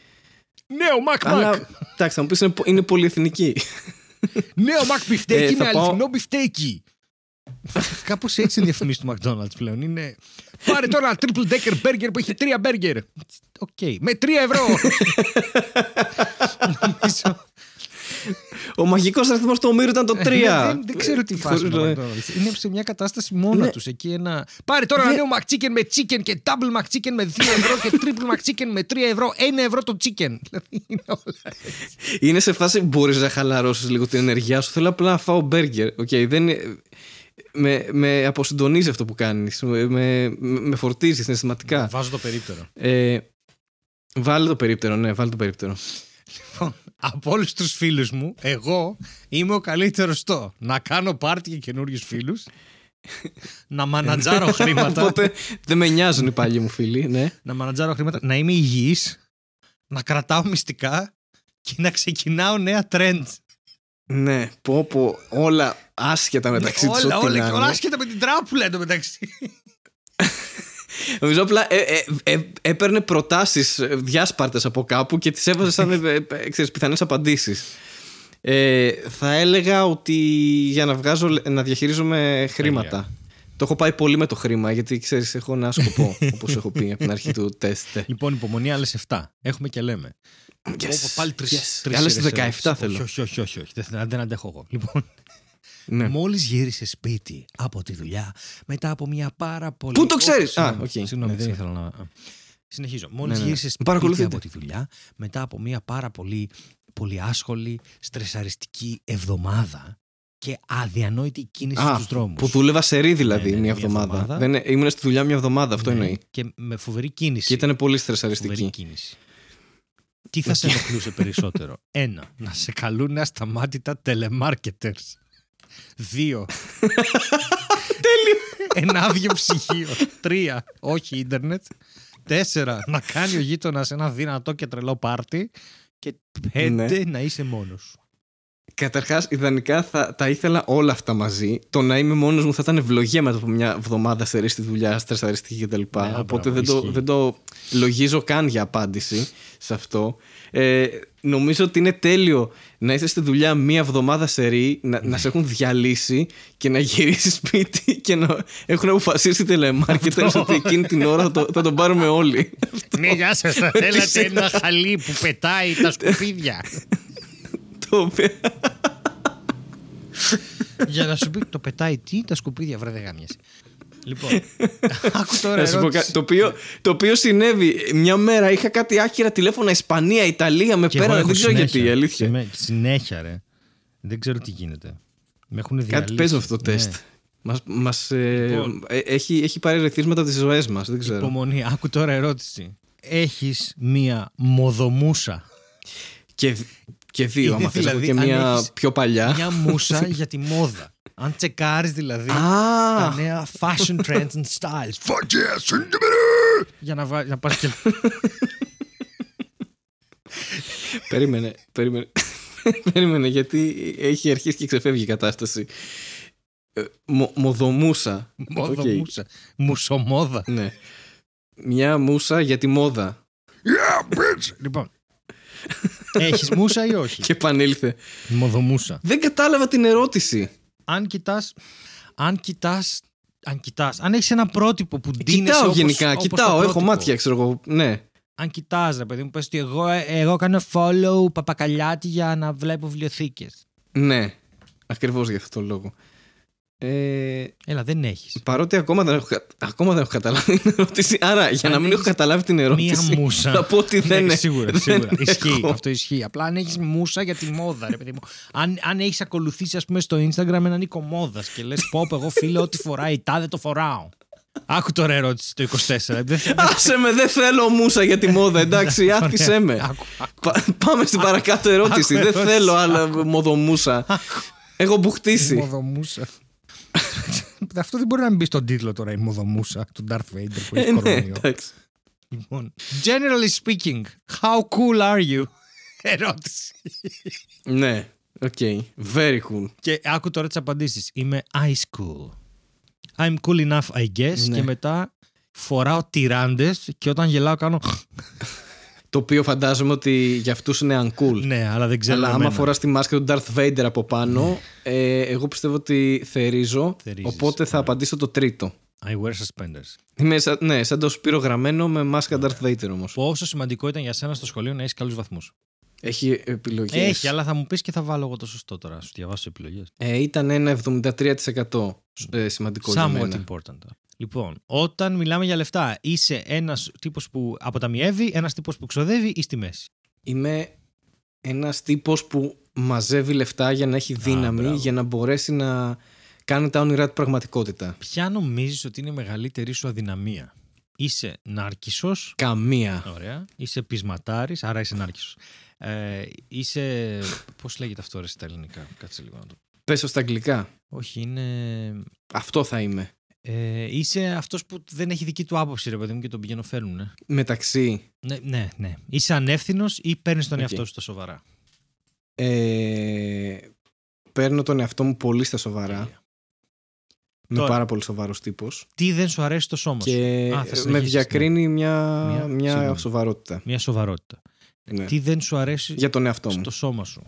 Νέο Mac Mac. Αλλά εντάξει, θα μου πεις είναι, πο- είναι πολυεθνική. Νέο Mac Ε, μπιφτέκι θα με πάω- αληθινό μπιφτέκι. Κάπως έτσι είναι διαφημίσεις του McDonald's πλέον. Είναι. Πάρε τώρα ένα triple decker burger που έχει τρία burger. OK. Με τρία ευρώ. (laughs) Νομίζω- Ο μαγικός αριθμός του ομήρου ήταν το 3. Ναι, δεν, δεν ξέρω τι φάση Χωρίς με να- το McDonald's. Είναι σε μια κατάσταση μόνα Ναι. τους. Εκεί ένα. Πάρε τώρα ένα Δεν- νέο McChicken με chicken και double McChicken με 2 ευρώ και triple McChicken με 3 ευρώ. 1 ευρώ το chicken. (laughs) Δηλαδή είναι όλα. Είναι σε φάση μπορείς να χαλαρώσεις λίγο την ενεργειά σου. Θέλω απλά να φάω μπέργκερ. Okay, δεν... είναι- με, με αποσυντονίζει αυτό που κάνεις. Με, με, με φορτίζεις συναισθηματικά. Βάζω το περίπτερο. Ε, βάλε το περίπτερο, ναι, βάλε το περίπτερο. Λοιπόν, από όλους τους φίλους μου, εγώ είμαι ο καλύτερος στο να κάνω πάρτι για καινούριους φίλους, να μανατζάρω (laughs) χρήματα, Οπότε δεν με νοιάζουν οι παλιοί μου φίλοι, ναι. να μανατζάρω χρήματα, να είμαι υγιής, να κρατάω μυστικά και να ξεκινάω νέα trends. Ναι, πω πω, όλα άσχετα μεταξύ τους όλα, ό,τι όλα, να είναι. όλα άσχετα με την τράπουλα εντωμεταξύ. (laughs) Νομίζω απλά ε, ε, ε, έπαιρνε προτάσεις ε, διάσπαρτες από κάπου και τις έβαζε σαν ε, ε, ξέρεις, πιθανές απαντήσεις. Ε, θα έλεγα ότι για να βγάζω, να διαχειρίζομαι χρήματα. Το έχω πάει πολύ με το χρήμα γιατί ξέρεις έχω ένα σκοπό (laughs) όπως έχω πει από την αρχή του τεστ. Λοιπόν, υπομονή άλλες 7. Έχουμε και λέμε. Yes, Πω, πω, πάλι τρεις, yes. τρεις Άλλες σειρές 17 ερώτησης. θέλω. Όχι, όχι, όχι, όχι, όχι. Δεν, δεν αντέχω εγώ. Λοιπόν, Ναι. μόλις γύρισε σπίτι από τη δουλειά μετά από μια πάρα πολύ. Πού το ξέρεις; Όχι, συγγνώμη, Α, οκ. Συγγνώμη, Ναι, δεν ξέρω. ήθελα να. Συνεχίζω. Μόλις Ναι, ναι. γύρισε σπίτι Παρακολουθείτε. από τη δουλειά μετά από μια πάρα πολύ, πολύ άσχημη, στρεσαριστική εβδομάδα και αδιανόητη κίνηση Α, στους δρόμους. που δούλευα σερί δηλαδή Ναι, ναι, ναι, μια μια εβδομάδα. εβδομάδα. Δεν, ήμουν στη δουλειά μια εβδομάδα, αυτό Ναι, εννοεί. Και με φοβερή κίνηση. Και ήταν πολύ Φοβερή στρεσαριστική. κίνηση. Τι θα σε ενοχλούσε περισσότερο; (laughs) Ένα, να σε καλούν ασταμάτητα telemarketers. Δύο. (laughs) Τέλειο. Ένα άδειο ψυγείο. Τρία, όχι ίντερνετ. Τέσσερα, να κάνει ο γείτονας ένα δυνατό και τρελό πάρτι. Και πέντε, Ναι. να είσαι μόνος σου. Καταρχάς, ιδανικά θα τα ήθελα όλα αυτά μαζί. Το να είμαι μόνος μου θα ήταν ευλογία μετά από μια εβδομάδα σε στη δουλειά, στρεσαριστική κτλ. Ναι, Οπότε μπράβο, δεν, το, ισχύει. δεν το λογίζω καν για απάντηση σε αυτό. Ε, νομίζω ότι είναι τέλειο να είσαι στη δουλειά μία εβδομάδα σε ρί, να, Ναι. να σε έχουν διαλύσει και να γυρίσεις σπίτι και να έχουν αποφασίσει οι telemarketers ότι εκείνη την ώρα θα, το, θα τον πάρουμε όλοι. Ναι, γεια σας. Θα θέλατε ένα χαλί που πετάει τα σκουπίδια. (laughs) το οποίο Για να σου πει το πετάει τι, τα σκουπίδια, βρε δεν γάμιασε. Λοιπόν, (laughs) άκου τώρα Να σου πω ερώτηση. κάτι, το, οποίο, το οποίο συνέβη. Μια μέρα είχα κάτι άκυρα τηλέφωνα Ισπανία, Ιταλία, με Και εγώ πέραν. έχω Δεν ξέρω συνέχεια. γιατί, η αλήθεια. Συνέ- Συνέχεια, ρε. Δεν ξέρω τι γίνεται. Με έχουν διαλύσει. Κάτι παίζω αυτό το Ναι. τεστ. Μας, μας, ε, Λοιπόν. ε, έχει, έχει πάρει ρεθίσματα από τις ζωές μας, δεν ξέρω. Υπομονή, άκου τώρα ερώτηση. Έχεις μία μοδομούσα. Και, και δύο, Είναι άμα θες, έχω δηλαδή, και αν μια έχεις πιο παλιά. Μια μούσα για τη μόδα. Αν τσεκάρεις δηλαδή Α, τα νέα fashion trends and styles. Fuck yeah, συντημερέ! Για να, βά- να πας και... περίμενε, περίμενε. (laughs) περίμενε, γιατί έχει αρχίσει και ξεφεύγει η κατάσταση. Ε, μο- μοδομούσα. Οκ, Μοδομούσα. Μουσομόδα. ναι. Μια μούσα για τη μόδα. Yeah, bitch! Λοιπόν. Έχεις μούσα ή όχι; Και επανήλθε. Μοδομούσα. Δεν κατάλαβα την ερώτηση. αν κοιτάς, αν κοιτάς, αν κοιτάς, αν έχεις ένα πρότυπο που ντύνεσαι Κοιτάω όπως, γενικά, όπως το κοιτάω, έχω πρότυπο. μάτια, ξέρω εγώ. Ναι. Αν κοιτάς, ρε παιδί μου, πες ότι εγώ, εγώ κάνω follow παπακαλιάτη για να βλέπω βιβλιοθήκες. Ναι. Ακριβώς για αυτόν τον λόγο. Ε, Έλα, δεν έχεις. παρότι ακόμα δεν, έχω, κα- ακόμα δεν έχω καταλάβει την ερώτηση. Άρα, για Αν να μην έχω έχεις καταλάβει την ερώτηση. Μία μούσα. Θα πω ότι δεν Ναι, είναι. Σίγουρα, δεν σίγουρα. Ισχύει. έχω. Αυτό ισχύει. Απλά αν έχεις μούσα για τη μόδα, ρε παιδί μου. Αν, αν έχεις ακολουθήσει, ας πούμε, στο Instagram έναν οίκο μόδας και λες: Πω, πω, εγώ φίλε, ό,τι φοράει η τάδε το φοράω. Άκου τώρα ερώτηση το 24. Δεν θε- Άσε με, δεν θέλω μουσα για τη μόδα, εντάξει, άφησε με. Άκου, άκου. Πα- πάμε στην παρακάτω ερώτηση. άκου Δεν ερώτηση, θέλω άλλα μοδομούσα. Έχω μπουχτίσει. Μοδομούσα. (laughs) Αυτό δεν μπορεί να μην μπει στον τίτλο τώρα η μοδομούσα του Darth Vader που έχει Ε, ναι, κορονοϊό. εντάξει. Λοιπόν, generally speaking, how cool are you? (laughs) ερώτηση. Ναι, OK. Very cool. Και άκου τώρα τις απαντήσεις. Είμαι ice cool. I'm cool enough, I guess. Ναι. Και μετά φοράω τιράντες και όταν γελάω κάνω. (laughs) Το οποίο φαντάζομαι ότι για αυτούς είναι uncool. ναι, αλλά δεν ξέρω. Αλλά άμα εμένα. φοράς τη μάσκα του Darth Vader από πάνω, ε, εγώ πιστεύω ότι θερίζω. Θερίζεις, Οπότε θα ναι. απαντήσω το τρίτο. I wear suspenders. Είμαι σαν, ναι, σαν το Σπύρο γραμμένο με μάσκα Darth Vader όμως. Πόσο σημαντικό ήταν για σένα στο σχολείο να έχεις καλούς βαθμούς; Έχει επιλογές. Έχει, αλλά θα μου πεις και θα βάλω εγώ το σωστό τώρα. Σου διαβάσω επιλογές. Ε, ήταν ένα 73% ε, σημαντικό για Somewhat μένα. important. Λοιπόν, όταν μιλάμε για λεφτά, είσαι ένας τύπος που αποταμιεύει, ένας τύπος που ξοδεύει ή στη μέση; Είμαι ένας τύπος που μαζεύει λεφτά για να έχει δύναμη, μπράβο. για να μπορέσει να κάνει τα όνειρά του πραγματικότητα. Ποια νομίζεις ότι είναι η μεγαλύτερη σου αδυναμία; Είσαι νάρκισσο. Καμία. Ωραία. Είσαι πεισματάρης, άρα είσαι νάρκισσο. Ε, είσαι. Πώς λέγεται αυτό ρε στα ελληνικά, κάτσε λίγο να το. Πες το στα αγγλικά. Όχι, είναι. Αυτό θα είμαι. Ε, είσαι αυτός που δεν έχει δική του άποψη, ρε παιδί μου, και τον πηγαινοφέρνουν. Ναι, Μεταξύ ναι, ναι. ναι. Είσαι ανεύθυνος ή παίρνεις τον Οκ. εαυτό σου στα σοβαρά; ε, παίρνω τον εαυτό μου πολύ στα σοβαρά. Τέλεια. Με Τώρα. πάρα πολύ σοβαρός τύπος. Τι δεν σου αρέσει στο σώμα σου; Και Α, θα με συνεχίσεις, διακρίνει μια, Μια- μια, συγγνώμη. σοβαρότητα. Μια σοβαρότητα. Ναι. Τι δεν σου αρέσει Για τον εαυτό μου. στο σώμα σου.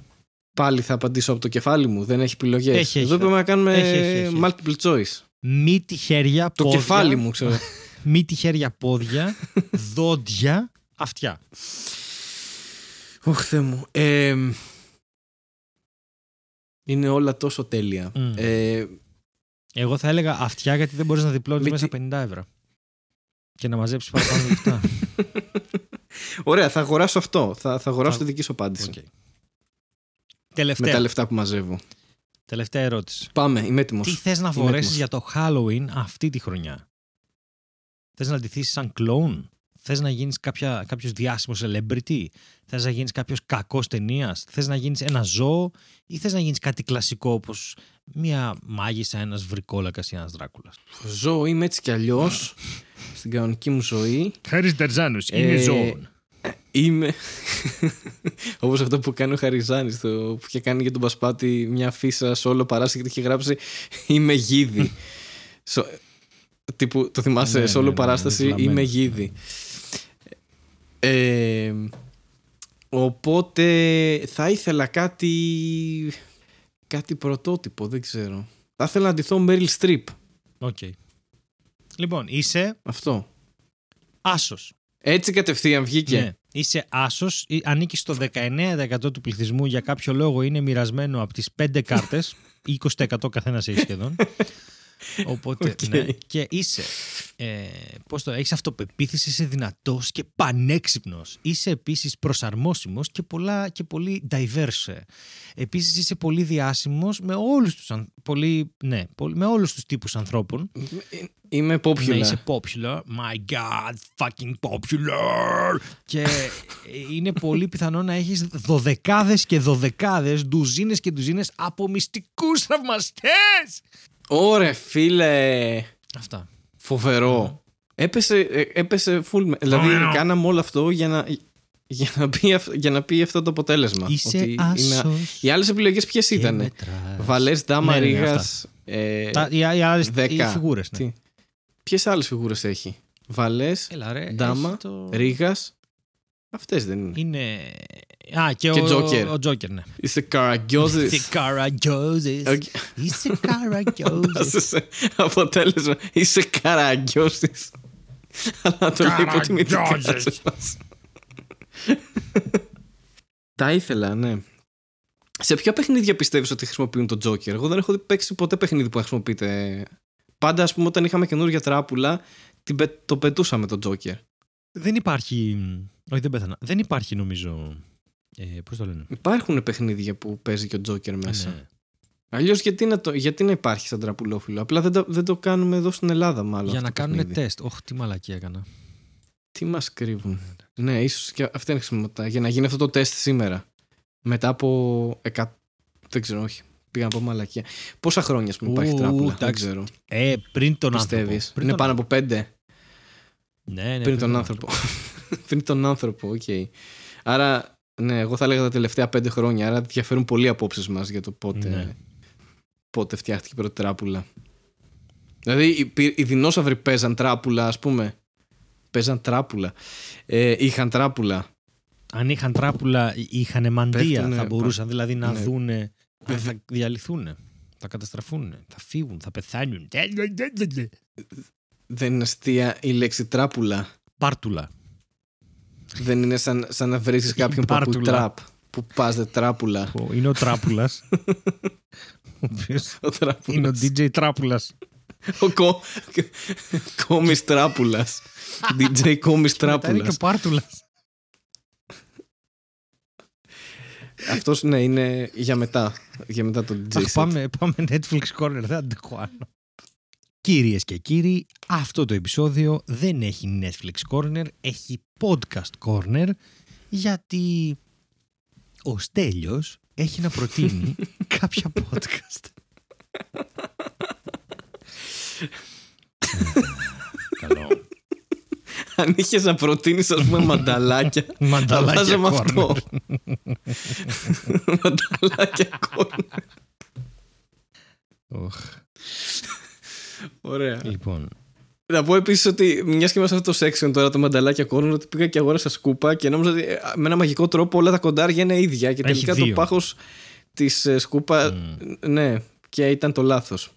Πάλι θα απαντήσω από το κεφάλι μου. Δεν έχει επιλογές. Έχει, έχει. Εδώ πρέπει να κάνουμε Έχει, έχει, έχει. multiple choice. Μύτη, χέρια, Το πόδια. κεφάλι μου, ξέρω. (laughs) Μύτη, χέρια, πόδια, (laughs) δόντια, αυτιά. Ωχ, Θεέ μου. Ε, είναι όλα τόσο τέλεια. Μμ. Ε, Εγώ θα έλεγα αυτιά γιατί δεν μπορείς να διπλώνεις Μύτη- μέσα 50 ευρώ. Και να μαζέψεις παραπάνω λεφτά. (laughs) ωραία, θα αγοράσω αυτό. Θα, θα αγοράσω Θα- τη δική σου απάντηση. Οκ. Με Τελευταία. τα λεφτά που μαζεύω. Τελευταία ερώτηση. Πάμε, είμαι έτοιμος. Τι θες να Είμαι φορέσεις έτοιμος. για το Halloween αυτή τη χρονιά; Θες να ντυθείς σαν κλόουν; Θες να γίνεις κάποιος διάσημος celebrity; Θες να γίνεις κάποιος κακός ταινίας; Θες να γίνεις ένα ζώο; Ή θες να γίνεις κάτι κλασικό όπως μία μάγισσα, ένας βρικόλακας ή ένας δράκουλας; Ζω, είμαι έτσι κι αλλιώς. (laughs) στην κανονική μου ζωή. Χάρης Τερζάνο, Ε, Είμαι. (laughs) Όπως αυτό που κάνει ο Χαριζάνη, το... που είχε κάνει για τον Πασπάτη μια φύσα σε όλο παράσταση και το είχε γράψει Είμαι γίδι. Σο- Τύπου, το θυμάσαι, Ναι, σε όλο ναι, ναι, παράσταση είναι είμαι βλαμμένο. γίδι. Ε, οπότε θα ήθελα κάτι. κάτι πρωτότυπο, δεν ξέρω. Θα ήθελα να ντυθώ Meryl Streep. Οκ. Λοιπόν, είσαι Αυτό. άσος. Έτσι κατευθείαν βγήκε. Ναι. Είσαι άσος, ανήκει στο 19% του πληθυσμού. Για κάποιο λόγο είναι μοιρασμένο από τις 5 κάρτες. (laughs) 20% καθένας έχει σχεδόν. Οπότε, Οκ. ναι. Και είσαι. Ε, πώς το Έχεις αυτοπεποίθηση, είσαι δυνατός και πανέξυπνος. Είσαι επίσης προσαρμόσιμος και, πολλά, και πολύ diverse. Επίσης είσαι πολύ διάσημος με όλους τους πολύ, ναι, πολύ, με όλους τους τύπους ανθρώπων. Είμαι popular. Ναι, είσαι popular. My god, fucking popular. και ε, είναι πολύ πιθανό να έχεις δωδεκάδες και δωδεκάδες, ντουζίνες και ντουζίνες από μυστικούς θαυμαστές. Ωρε φίλε. Αυτά. Φοβερό. Έπεσε, ε, έπεσε full. με- Δηλαδή, Φοβερό. κάναμε όλο αυτό για να, για να, πει, αυ- για να πει αυτό το αποτέλεσμα. Είσαι Ότι άσος είναι- Οι άλλες επιλογές ποιες και ήταν. μετράς. Βαλές, Ντάμα, Ναι, ναι, ναι, Ρίγα. αυτά. Τα, οι, οι άλλες οι δέκα. φιγούρες, ναι. Ποιες άλλες φιγούρες έχει; Βαλές, Έλα ρε, Ντάμα, έχει το... Ρίγα. Αυτές δεν είναι. Είναι... Α, και, Και ο, Joker. ο Τζόκερ, ναι. Είσαι καραγκιόζης. Είσαι καραγκιόζης. Οκ. Είσαι (laughs) καραγκιόζης. Αποτέλεσμα. Είσαι καραγκιόζης. Αλλά το λέει υποτιμητικά. Καραγκιόζης. Τα ήθελα, ναι. Σε ποια παιχνίδια πιστεύεις ότι χρησιμοποιούν τον Joker. Εγώ δεν έχω παίξει ποτέ παιχνίδι που χρησιμοποιείται. Πάντα, ας πούμε, όταν είχαμε καινούργια τράπουλα, την πε- το πετούσαμε τον Joker. Δεν υπάρχει. Όχι, δεν πέθανα. Δεν υπάρχει νομίζω. Ε, Πώς το λένε; Υπάρχουν παιχνίδια που παίζει και ο Joker μέσα. Ναι. Αλλιώς γιατί, να το- γιατί να υπάρχει σαν τραπουλόφιλο. Απλά δεν το, δεν το κάνουμε εδώ στην Ελλάδα, μάλλον. Για αυτό να το κάνουν παιχνίδι. τεστ. Όχι, τι μαλακία έκανα. Τι μας κρύβουν. Ναι, ίσως και αυτά είναι χρησιμότητα. Για να γίνει αυτό το τεστ σήμερα. Μετά από. Εκα... Δεν ξέρω, όχι. Πήγα να πω μαλακία. Πόσα χρόνια, ας πούμε, υπάρχει Ου, τράπουλα. Δεν εντάξει. ξέρω. Ε, πριν τον Πιστεύεις; άνθρωπο. Πριν Είναι τον πάνω από πέντε. Ναι, ναι, πριν τον άνθρωπο. Πριν τον άνθρωπο, οκ. Άρα Ναι, εγώ θα έλεγα τα τελευταία πέντε χρόνια. Άρα διαφέρουν πολύ απόψεις μας για το πότε, Ναι. πότε φτιάχτηκε η πρώτη τράπουλα. Δηλαδή οι, πυ- οι δεινόσαυροι παίζαν τράπουλα, ας πούμε. Παίζαν τράπουλα. Ε, είχαν τράπουλα. Αν είχαν τράπουλα, είχαν μαντεία. Πέφτουνε, θα μπορούσαν δηλαδή να ναι. δούνε. αν θα διαλυθούν. Θα καταστραφούν. Θα φύγουν. Θα πεθάνουν. Δεν είναι αστεία η λέξη τράπουλα. Πάρτουλα. Δεν είναι σαν, σαν να βρει κάποιον που ακούει Πάρτουλα. τραπ. Που πάζε τράπουλα. Ο- Είναι ο Τράπουλας. (laughs) ο οποίος Ο τράπουλας. είναι ο DJ Τράπουλας. Ο κο... κόμις τράπουλας. (laughs) DJ κόμις Μετά είναι και τράπουλας. ο Πάρτουλας. Αυτός ναι είναι για μετά. Για μετά το DJ set. Πάμε, πάμε Netflix Corner. Δεν αντέχω άλλο. Κυρίες και κύριοι, αυτό το επεισόδιο δεν έχει Netflix Corner, έχει Podcast Corner, γιατί ο Στέλιος έχει να προτείνει (laughs) κάποια podcast. Καλό. Αν είχες να προτείνεις ας πούμε μανταλάκια. (laughs) θα Μανταλάκια βάζαμε corner. αυτό. (laughs) μανταλάκια corner. Οχ. Ωραία. Λοιπόν, Να πω επίσης ότι μιας και είμαστε σε αυτό το section τώρα, το μανταλάκια corner, ότι πήγα και αγόρασα σκούπα και νόμιζα ότι ε, με ένα μαγικό τρόπο όλα τα κοντάρια είναι ίδια. Και Έχει τελικά το δύο. πάχος της σκούπα. Ναι, και ήταν το λάθος.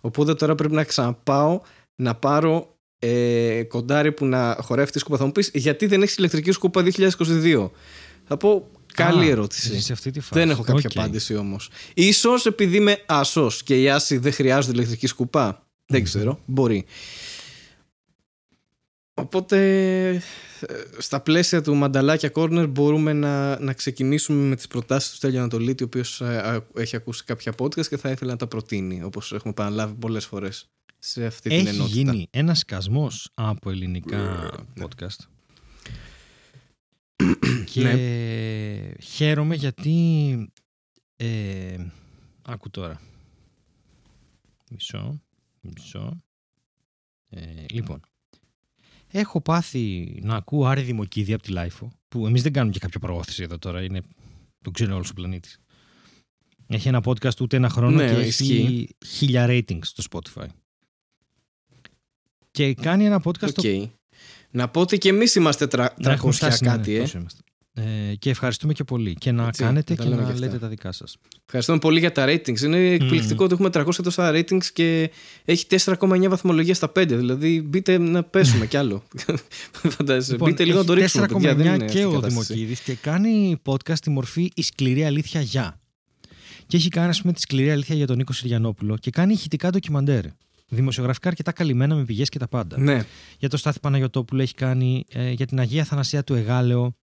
Οπότε τώρα πρέπει να ξαναπάω να πάρω ε, κοντάρι που να χορεύει τη σκούπα. Θα μου πεις γιατί δεν έχεις ηλεκτρική σκούπα 2022. Θα πω καλή Α, ερώτηση. είσαι σε αυτή τη φάση. Δεν έχω κάποια Οκ. απάντηση όμως. σω επειδή είμαι άσος και οι άσοι δεν χρειάζονται ηλεκτρική σκούπα; Δεν ξέρω. Μπορεί. Οπότε ε, στα πλαίσια του Μανταλάκια Corner μπορούμε να, να ξεκινήσουμε με τις προτάσεις του Στέλιο Ανατολίτη ο οποίος ε, έχει ακούσει κάποια podcast και θα ήθελε να τα προτείνει όπως έχουμε παραλάβει πολλές φορές σε αυτή την Έχει ενότητα. γίνει ένα σκασμός από ελληνικά podcast. (coughs) και Ναι. χαίρομαι γιατί. Ε, άκου τώρα. Μισό. Μισό. Ε, λοιπόν. Έχω πάθει να ακούω Άρη Δημοκίδη από τη LiFO, που εμείς δεν κάνουμε και κάποια προώθηση εδώ τώρα, είναι, το ξέρει όλος ο πλανήτης. Έχει ένα podcast ούτε ένα χρόνο Ναι, και ισχύει. έχει χίλια ratings στο Spotify. Και κάνει ένα podcast το Οκ. Να πω ότι και εμείς είμαστε τρα, να έχουμε 300 φτάσει, ναι, κάτι. ναι, ε. τόσο είμαστε. Ε, και ευχαριστούμε και πολύ. Και να Έτσι, κάνετε να τα και λέμε να και αυτά. λέτε τα δικά σας. Ευχαριστούμε πολύ για τα ratings. Είναι εκπληκτικό ότι έχουμε 300 τόσα ratings και έχει 4,9 βαθμολογία στα 5. Δηλαδή μπείτε να πέσουμε κι άλλο. (laughs) Φαντάζεσαι. μπείτε λίγο να το έχει ρίξουμε. 4,9 παιδιά, δεν είναι αυτή και η ο κατάσταση. Δημοκίδης και κάνει podcast στη μορφή «Η σκληρή αλήθεια για». Και έχει κάνει, ας πούμε, τη σκληρή αλήθεια για τον Νίκο Συριανόπουλο και κάνει ηχητικά ντοκιμαντέρ. Δημοσιογραφικά αρκετά καλυμμένα με πηγές και τα πάντα. Ναι. Για τον Στάθη Παναγιωτόπουλο έχει κάνει, ε, για την Αγία Θανασία του Εγάλεο.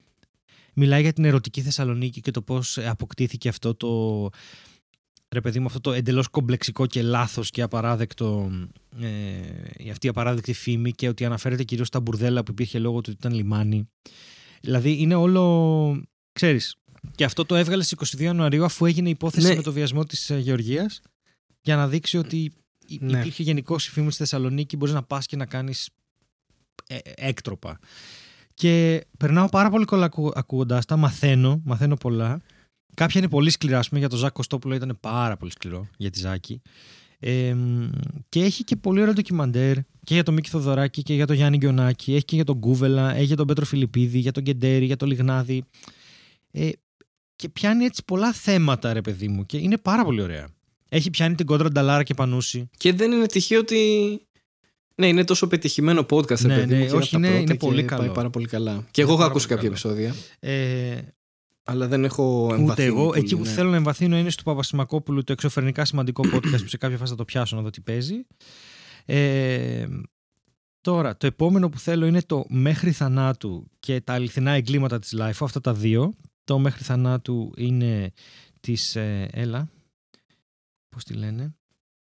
Μιλάει για την ερωτική Θεσσαλονίκη και το πώς ε, αποκτήθηκε αυτό το, ρε παιδί μου, αυτό το εντελώς κομπλεξικό και λάθος και απαράδεκτο, ε, αυτή η απαράδεκτη φήμη και ότι αναφέρεται κυρίως στα μπουρδέλα που υπήρχε λόγω του ότι ήταν λιμάνι. Δηλαδή είναι όλο, ξέρεις, και αυτό το έβγαλε στις 22 Ιανουαρίου αφού έγινε υπόθεση Ναι. με το βιασμό της ε, Γεωργίας για να δείξει ότι υ- Ναι. υπήρχε γενικώς η φήμη στη Θεσσαλονίκη, μπορείς να πας και να κάνεις ε, έκτροπα. Και περνάω πάρα πολύ καλά ακούγοντά τα, μαθαίνω, μαθαίνω πολλά. Κάποια είναι πολύ σκληρά, ας πούμε, για τον Ζάκ Κωστόπουλο ήταν πάρα πολύ σκληρό, για τη Ζάκη. Ε, μ, και έχει και πολύ ωραίο ντοκιμαντέρ και για τον Μίκη Θοδωράκη και για τον Γιάννη Γκιονάκη. Έχει και για τον Κούβελα, έχει για τον Πέτρο Φιλιππίδη, για τον Κεντέρη, για τον Λιγνάδη. Ε, και πιάνει έτσι πολλά θέματα, ρε παιδί μου, και είναι πάρα πολύ ωραία. Έχει πιάνει την κόντρα Νταλάρα και Πανούση. Και δεν είναι τυχαίο ότι. Ναι, είναι τόσο πετυχημένο podcast. ρε Ναι, παιδί μου, ναι, και όχι, από τα είναι- πρώτα είναι πολύ και καλό. Πάει πάρα πολύ καλά. Και εγώ έχω πάρα ακούσει πολύ κάποια καλό. επεισόδια. Ε, Αλλά δεν έχω Ούτε εμβαθύνει. εγώ. πολύ, Εκεί που ναι. θέλω να εμβαθύνω είναι στο Παπασημακόπουλου το εξωφρενικά σημαντικό podcast που σε κάποια φάση θα το πιάσω να δω τι παίζει. Ε, τώρα, το επόμενο που θέλω είναι το Μέχρι Θανάτου και τα αληθινά εγκλήματα της Life. Αυτά τα δύο. Το Μέχρι Θανάτου είναι της... Ε, έλα. Πώς τη λένε;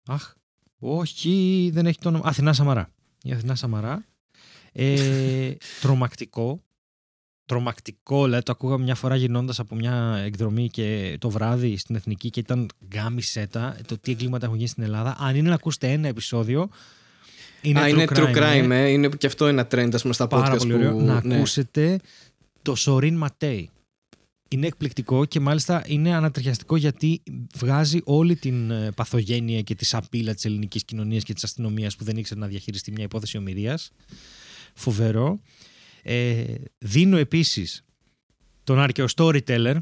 Αχ. Όχι, δεν έχει το όνομα. Αθηνά Σαμαρά. Η Αθηνά Σαμαρά. Ε, (laughs) τρομακτικό. Τρομακτικό, δηλαδή το ακούγαμε μια φορά γυρνώντας από μια εκδρομή και το βράδυ στην Εθνική και ήταν γκάμι σέτα το τι εγκλήματα έχουν γίνει στην Ελλάδα. Αν είναι να ακούσετε ένα επεισόδιο. Είναι Α, true είναι true crime, crime, ε. ε. είναι και αυτό ένα trend ας πούμε, στα Πάρα podcast πολύ που. ωραίο. Να ναι. ακούσετε το Σορίν Ματέι. Είναι εκπληκτικό και μάλιστα είναι ανατριχιαστικό γιατί βγάζει όλη την ε, παθογένεια και τη σαπίλα της ελληνικής κοινωνίας και της αστυνομίας που δεν ήξερε να διαχειριστεί μια υπόθεση ομοιρίας. Φοβερό. Ε, δίνω επίσης τον αρκεο storyteller,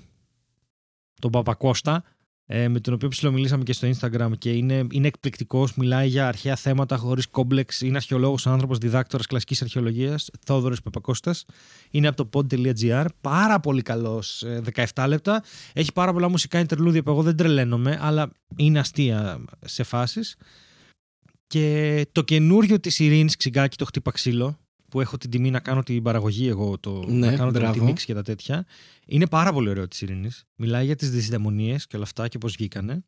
τον Παπακώστα, ε, με τον οποίο ψιλομιλήσαμε και στο Instagram και είναι, είναι εκπληκτικός. Μιλάει για αρχαία θέματα χωρίς κόμπλεξ. Είναι αρχαιολόγος, άνθρωπος, διδάκτορας κλασικής αρχαιολογίας. Θόδωρος Παπακώστας. Είναι από το pod.gr. Πάρα πολύ καλός. 17 λεπτά. Έχει πάρα πολλά μουσικά interlude που εγώ δεν τρελαίνομαι, αλλά είναι αστεία σε φάσεις. Και το καινούριο της Ειρήνης Ξυγκάκη, το χτύπα ξύλο, που έχω την τιμή να κάνω την παραγωγή εγώ, το, Ναι, να κάνω μπράβο. τη μίξη και τα τέτοια. Είναι πάρα πολύ ωραίο της Ειρήνης. Μιλάει για τις δυσδαιμονίε και όλα αυτά και πώς βγήκανε.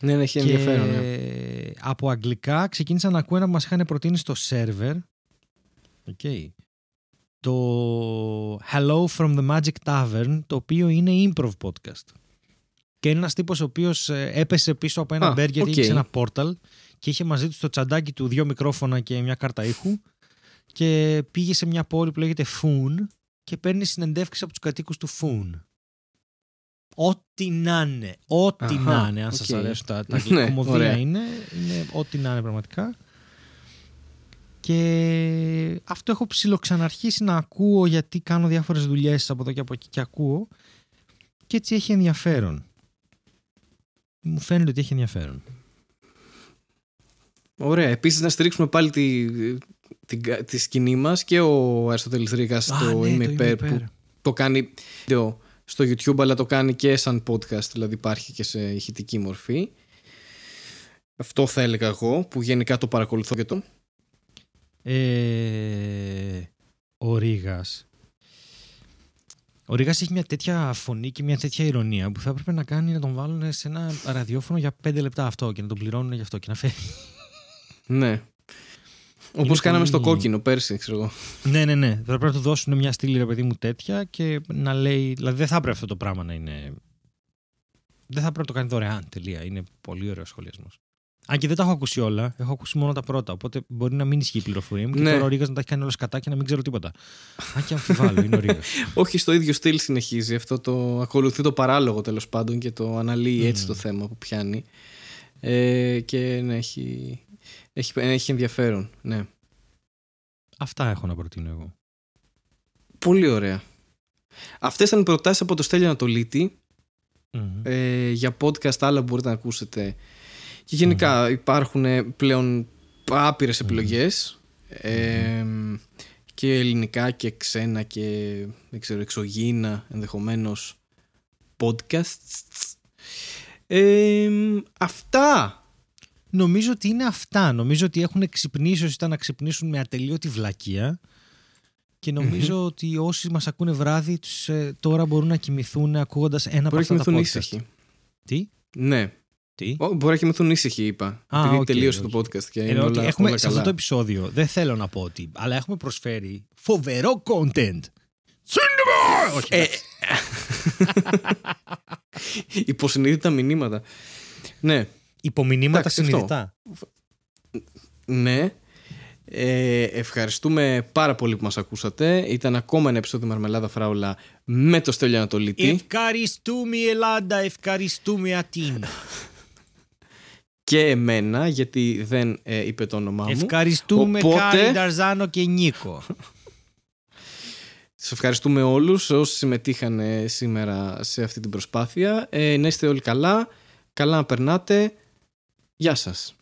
Ναι, ναι, έχει και ενδιαφέρον. ναι. από αγγλικά ξεκίνησα να ακούω ένα που μας είχαν προτείνει στο server. Okay. Το Hello from the Magic Tavern, το οποίο είναι improv podcast. Και είναι ένας τύπος ο οποίος ε, έπεσε πίσω από ένα Α, μπέργκερ, οκ. είχε ένα portal και είχε μαζί του στο τσαντάκι του δύο μικρόφωνα και μια κάρτα ήχου και πήγε σε μια πόλη που λέγεται Foon και παίρνει συνεντεύξεις από τους κατοίκους του Foon. Ό,τι να είναι. Ό,τι Αχα, να είναι. Αν σας οκ. αρέσουν τα, τα (laughs) Ναι, κωμωδία ωραία. είναι, είναι ό,τι να είναι πραγματικά. Και αυτό έχω ψιλοξαναρχίσει να ακούω γιατί κάνω διάφορες δουλειές από εδώ και από εκεί και ακούω και έτσι έχει ενδιαφέρον. Μου φαίνεται ότι έχει ενδιαφέρον. Ωραία. Επίσης, να στηρίξουμε πάλι τη, τη, τη σκηνή μας και ο Αριστοτέλης Ρίγα στο ναι, Είμαι το Υπέρ που το κάνει βίντεο στο YouTube αλλά το κάνει και σαν podcast δηλαδή υπάρχει και σε ηχητική μορφή αυτό θα έλεγα εγώ που γενικά το παρακολουθώ και το Ε, ο Ρήγας. Ο Ρήγας έχει μια τέτοια φωνή και μια τέτοια ηρωνία που θα έπρεπε να κάνει να τον βάλουν σε ένα ραδιόφωνο για πέντε λεπτά αυτό και να τον πληρώνουν γι' αυτό και να φέρει. ναι όπως Είναι κάναμε στο πολύ- κόκκινο πέρσι ξέρω εγώ ναι, ναι, ναι. Θα πρέπει να του δώσουν μια στήλη ρε παιδί μου τέτοια και να λέει. Δηλαδή δεν θα έπρεπε αυτό το πράγμα να είναι. Δεν θα πρέπει να το κάνει δωρεάν. Τελεία. Είναι πολύ ωραίος σχολιασμός. Αν και δεν τα έχω ακούσει όλα, έχω ακούσει μόνο τα πρώτα. Οπότε μπορεί να μην ισχύει η πληροφορία μου και Ναι. τώρα ο Ρήγα να τα έχει κάνει όλα σκατά και να μην ξέρω τίποτα. Αν και αμφιβάλλω, είναι ο Ρήγα. (laughs) όχι στο ίδιο στυλ συνεχίζει αυτό το ακολουθεί το παράλογο τέλος πάντων και το αναλύει έτσι το θέμα που πιάνει ε, και ναι, έχει, έχει, έχει ενδιαφέρον ναι Αυτά έχω να προτείνω εγώ. Πολύ ωραία. Αυτές ήταν οι προτάσεις από το Στέλιο Ανατολίτη Μμμ. ε, για podcast άλλα που μπορείτε να ακούσετε. Και γενικά υπάρχουν ε, πλέον άπειρες επιλογές ε, και ελληνικά και ξένα και δεν ξέρω, εξωγήινα ενδεχομένως podcasts. Ε, αυτά. Νομίζω ότι είναι αυτά. Νομίζω ότι έχουν ξυπνήσει όσοι ήταν να ξυπνήσουν με ατελείωτη βλακεία. Και νομιζω ότι όσοι μας ακούνε βράδυ τους, ε, τώρα μπορούν να κοιμηθούν ακούγοντας ένα από Μπορεί να αυτά τα κοιμηθούν podcast. ήσυχοι. Τι, Ναι. τι; Ω, Μπορεί να κοιμηθούν ήσυχοι, είπα. Α, επειδή οκ, τελείωσε οκ. το podcast και Ε, είναι ότι όλα, έχουμε, όλα σε αυτό καλά. το επεισόδιο δεν θέλω να πω ότι, αλλά έχουμε προσφέρει φοβερό content. Cinema! Όχι, Ε, εντάξει. (laughs) Υποσυνείδητα μηνύματα. Ναι, Υπομηνύματα εντάξει, αυτό. συνειδητά. ναι. Ε, ευχαριστούμε πάρα πολύ που μας ακούσατε. Ήταν ακόμα ένα επεισόδιο Μαρμελάδα Φράουλα με το Στέλιο Ανατολίτη. Ευχαριστούμε Ελλάδα, ευχαριστούμε Αθήνα. (laughs) Και εμένα, γιατί δεν ε, είπε το όνομά μου. Ευχαριστούμε Οπότε- Κάρι, Νταρζάνο και Νίκο. Σας ευχαριστούμε όλους όσοι συμμετείχαν ε, σήμερα σε αυτή την προσπάθεια. Ε, να είστε όλοι καλά. Καλά να περνάτε. Γεια σας.